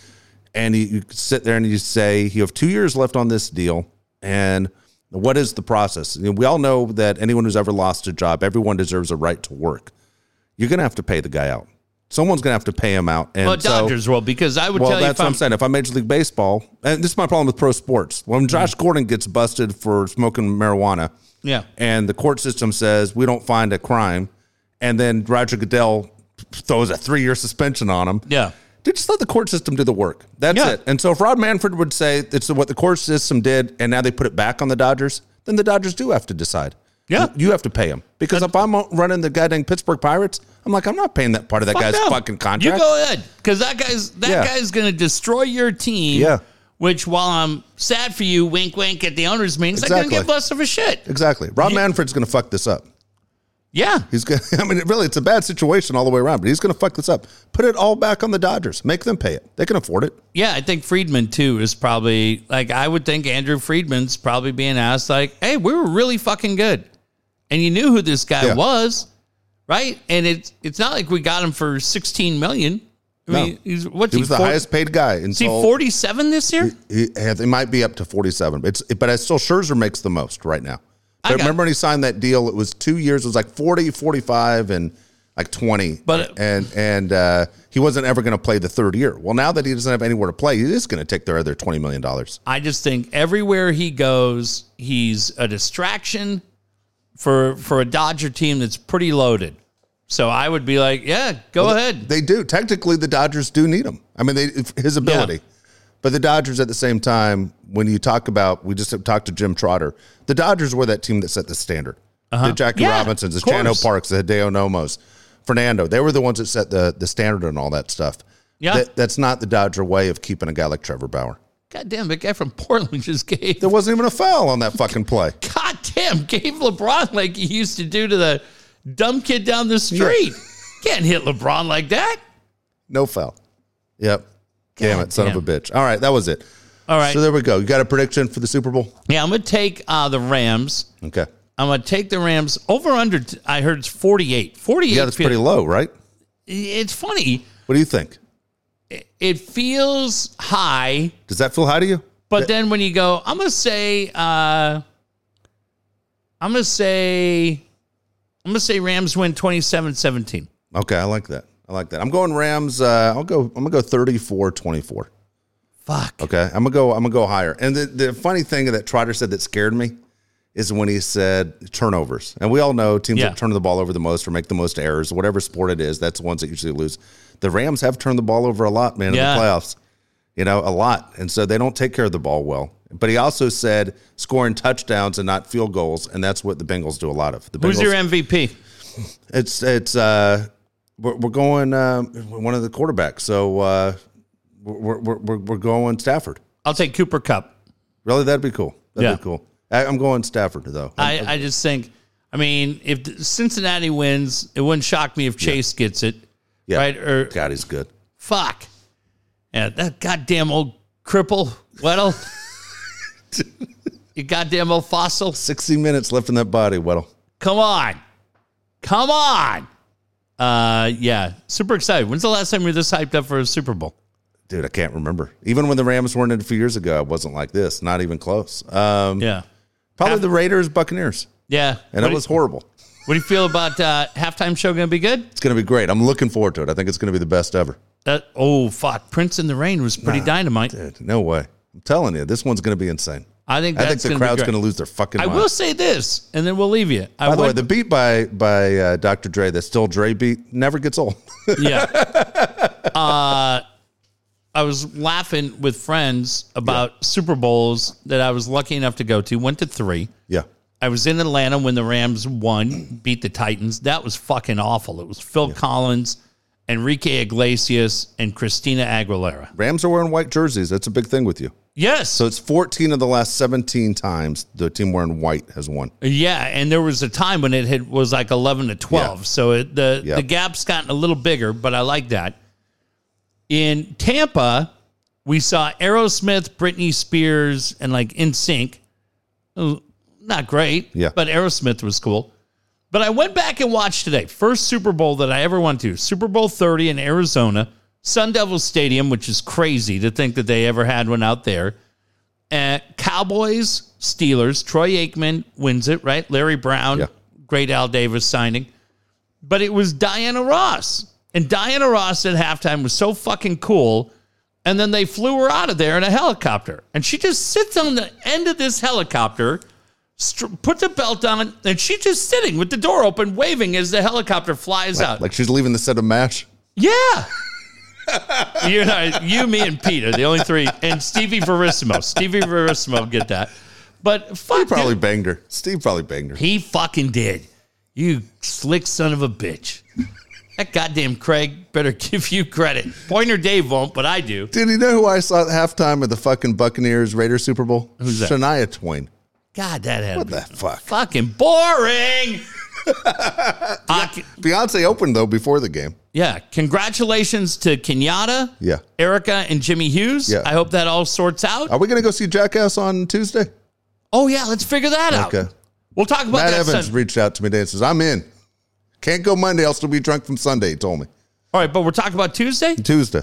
A: And you, you sit there and you say, "You have two years left on this deal," and what is the process? You know, we all know that anyone who's ever lost a job, everyone deserves a right to work. You're going to have to pay the guy out. Someone's going to have to pay him out. And
B: Well,
A: so-
B: Dodgers will because I would
A: well,
B: tell you
A: that's
B: if
A: what
B: I'm,
A: I'm saying. If I'm Major League Baseball, and this is my problem with pro sports. When mm-hmm. Josh Gordon gets busted for smoking marijuana,
B: Yeah.
A: and the court system says we don't find a crime, and then Roger Goodell throws a three year suspension on him.
B: Yeah.
A: They just let the court system do the work. That's
B: Yeah.
A: it. And so if Rob Manfred would say it's what the court system did, and now they put it back on the Dodgers, then the Dodgers do have to decide.
B: Yeah.
A: You have to pay him. Because if I'm running the goddamn Pittsburgh Pirates, I'm like, I'm not paying that part of that
B: Fuck
A: guy's
B: no.
A: fucking contract.
B: You go ahead because that guy's that
A: Yeah.
B: guy's going to destroy your team.
A: Yeah.
B: Which, while I'm sad for you, wink, wink at the owners' meetings, I couldn't
A: Exactly.
B: give less of a shit.
A: Exactly. Rob Manfred's going to fuck this up.
B: Yeah.
A: He's going. [LAUGHS] to I mean, really, it's a bad situation all the way around. But he's going to fuck this up. Put it all back on the Dodgers. Make them pay it. They can afford it.
B: Yeah, I think Friedman too is probably like I would think Andrew Friedman's probably being asked like, "Hey, we were really fucking good, and you knew who this guy
A: Yeah.
B: was, right? And it's it's not like we got him for sixteen million. I
A: No.
B: mean, he's what's
A: He
B: he?
A: was the
B: 40
A: highest paid guy.
B: Is he forty seven this year?
A: He, he might be up to 47. It's but I still Scherzer makes the most right now.
B: I
A: But
B: got-
A: remember when he signed that deal? It was two years. It was like 40, 45, and like 20.
B: But-
A: and and uh, he wasn't ever going to play the third year. Well, now that he doesn't have anywhere to play, he is going to take their other 20 million dollars.
B: I just think everywhere he goes, he's a distraction for for a Dodger team that's pretty loaded. So I would be like, yeah, go ahead.
A: They do. Technically, the Dodgers do need him. I mean, they, his ability. But the Dodgers, at the same time, when you talk about, we just talked to Jim Trotter. The Dodgers were that team that set the standard. The Jackie
B: Uh-huh. Yeah,
A: Robinsons, the.
B: Chan
A: Ho Parks, the Hideo Nomos, Fernando. They were the ones that set the the standard and all that stuff.
B: Yeah.
A: That, that's not the Dodger way of keeping a guy like Trevor Bauer.
B: God damn, that guy from Portland [LAUGHS] just gave.
A: There wasn't even a foul on that fucking play. [LAUGHS]
B: God damn, gave LeBron like he used to do to the dumb kid down the street. Can't hit LeBron like that.
A: No foul. Yep. damn
B: God
A: it, son of a bitch. All right, that was it.
B: All right.
A: So there we go. You got a prediction for the Super Bowl?
B: yeah, I'm going to take uh, the Rams.
A: Okay.
B: I'm going to take the Rams over under. I heard it's 48. 48.
A: Yeah, that's
B: feel-
A: pretty low, right?
B: It's funny.
A: What do you think?
B: It feels high,
A: Does that feel high to you?
B: but then when you go, I'm going to say, uh, I'm going to say, I'm going to say Rams win 27 17.
A: Okay, I like that. I like that. I'm going Rams. Uh, I'll go. I'm gonna go 34 24.
B: Fuck.
A: Okay, I'm gonna go. I'm gonna go higher. And the, the funny thing that Trotter said that scared me is when he said turnovers. And we all know teams
B: Yeah.
A: that turn the ball over the most or make the most errors, whatever sport it is, that's the ones that usually lose. The Rams have turned the ball over a lot, man,
B: Yeah.
A: in the playoffs. You know, a lot. And so they don't take care of the ball well. But he also said scoring touchdowns and not field goals, and that's what the Bengals do a lot of. The
B: Who's
A: Bengals,
B: your MVP?
A: it's it's uh we're, we're going uh, one of the quarterbacks. So uh we're, we're we're we're going Stafford.
B: I'll take Cooper Kupp.
A: Really, that'd be cool. That'd
B: Yeah.
A: be cool. I, I'm going Stafford though.
B: I, I just think, I mean, if Cincinnati wins, it wouldn't shock me if Chase gets it.
A: yeah,
B: Right? Or
A: God, he's good.
B: fuck. Yeah, that goddamn old cripple, Weddle. [LAUGHS] you goddamn old fossil.
A: 60 minutes left in that body, Weddle.
B: Come on. Come on. Uh yeah. Super excited. When's the last time you were this hyped up for a Super Bowl?
A: Dude, I can't remember. Even when the Rams weren't in a few years ago, I wasn't like this. Not even close. Um,
B: Yeah.
A: Probably
B: Half-
A: the Raiders, Buccaneers,
B: Yeah.
A: and
B: what,
A: it was horrible.
B: what do you feel about uh halftime show gonna be good?
A: It's going to be great. I'm looking forward to it. I think it's going to be the best ever.
B: That oh fuck. Prince in the Rain was pretty dynamite.
A: Dude, no way. I'm telling you, this one's going to be insane.
B: I think
A: I think the
B: gonna
A: crowd's going to lose their fucking
B: I
A: mind.
B: will say this, and then we'll leave you. I
A: By the way, the beat by by uh, Dr. Dre, the still Dre beat, never gets old. [LAUGHS]
B: yeah. Uh, I was laughing with friends about Super Bowls that I was lucky enough to go to. Went to three.
A: yeah.
B: I was in Atlanta when the Rams won, beat the Titans. That was fucking awful. It was Phil Collins, Enrique Iglesias, and Christina Aguilera.
A: Rams are wearing white jerseys. That's a big thing with you.
B: Yes.
A: So it's 14 of the last 17 times the team wearing white has won.
B: Yeah, and there was a time when it had, was like eleven to twelve.
A: Yeah.
B: So it, the the gap's gotten a little bigger, but I like that. In Tampa, we saw Aerosmith, Britney Spears, and like NSYNC. Not great,
A: Yeah.
B: but Aerosmith was cool. But I went back and watched today. First Super Bowl that I ever went to, Super Bowl 30 in Arizona, Sun Devil Stadium, which is crazy to think that they ever had one out there. Uh, Cowboys, Steelers, Troy Aikman wins it, right? Larry Brown,
A: Yeah.
B: great Al Davis signing. But it was Diana Ross. And Diana Ross at halftime was so fucking cool. And then they flew her out of there in a helicopter. And she just sits on the end of this helicopter, puts a belt on, and she's just sitting with the door open, waving as the helicopter flies out.
A: Like she's leaving the set of MASH.
B: Yeah. [LAUGHS] you know, you, me, and Pete are the only three, and Stevie Verissimo. Stevie Verissimo get that. But
A: He
B: fuck,
A: probably
B: dude,
A: banged her. Steve probably banged her.
B: he fucking did. You slick son of a bitch. That goddamn Craig better [LAUGHS] give you credit. Pointer Dave won't, but I do.
A: Did you know who I saw at halftime of the fucking Buccaneers Raiders Super Bowl?
B: Who's that?
A: Shania Twain.
B: God, that had
A: What
B: to be
A: the fuck?
B: fucking boring. [LAUGHS]
A: Beyonce opened though before the game.
B: yeah, congratulations to Kenyatta,
A: Yeah.
B: Erica, and Jimmy Hughes.
A: Yeah.
B: I hope that all sorts out.
A: Are we gonna go see Jackass on Tuesday?
B: Oh yeah, let's figure that out.
A: Okay.
B: We'll talk about
A: Matt
B: that.
A: Evans reached out to me today and says, I'm in. Can't go Monday, I'll still be drunk from Sunday, he told me.
B: all right, but we're talking about Tuesday.
A: Tuesday.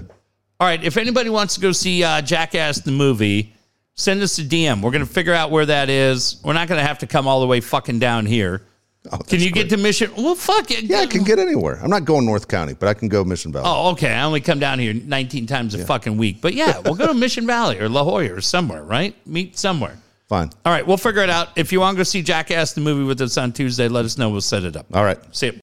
B: All right, if anybody wants to go see uh, Jackass the movie, send us a DM. We're going to figure out where that is. We're not going to have to come all the way fucking down here.
A: Oh,
B: Can you get to Mission? Well, fuck it.
A: Yeah, I can get anywhere. I'm not going North County, but I can go Mission Valley.
B: Oh, okay. I only come down here 19 times a fucking week. But yeah, we'll go to [LAUGHS] Mission Valley or La Jolla or somewhere, right? Meet somewhere.
A: Fine.
B: All right, we'll figure it out. If you want to go see Jackass the movie with us on Tuesday, let us know. We'll set it up.
A: All right.
B: See you.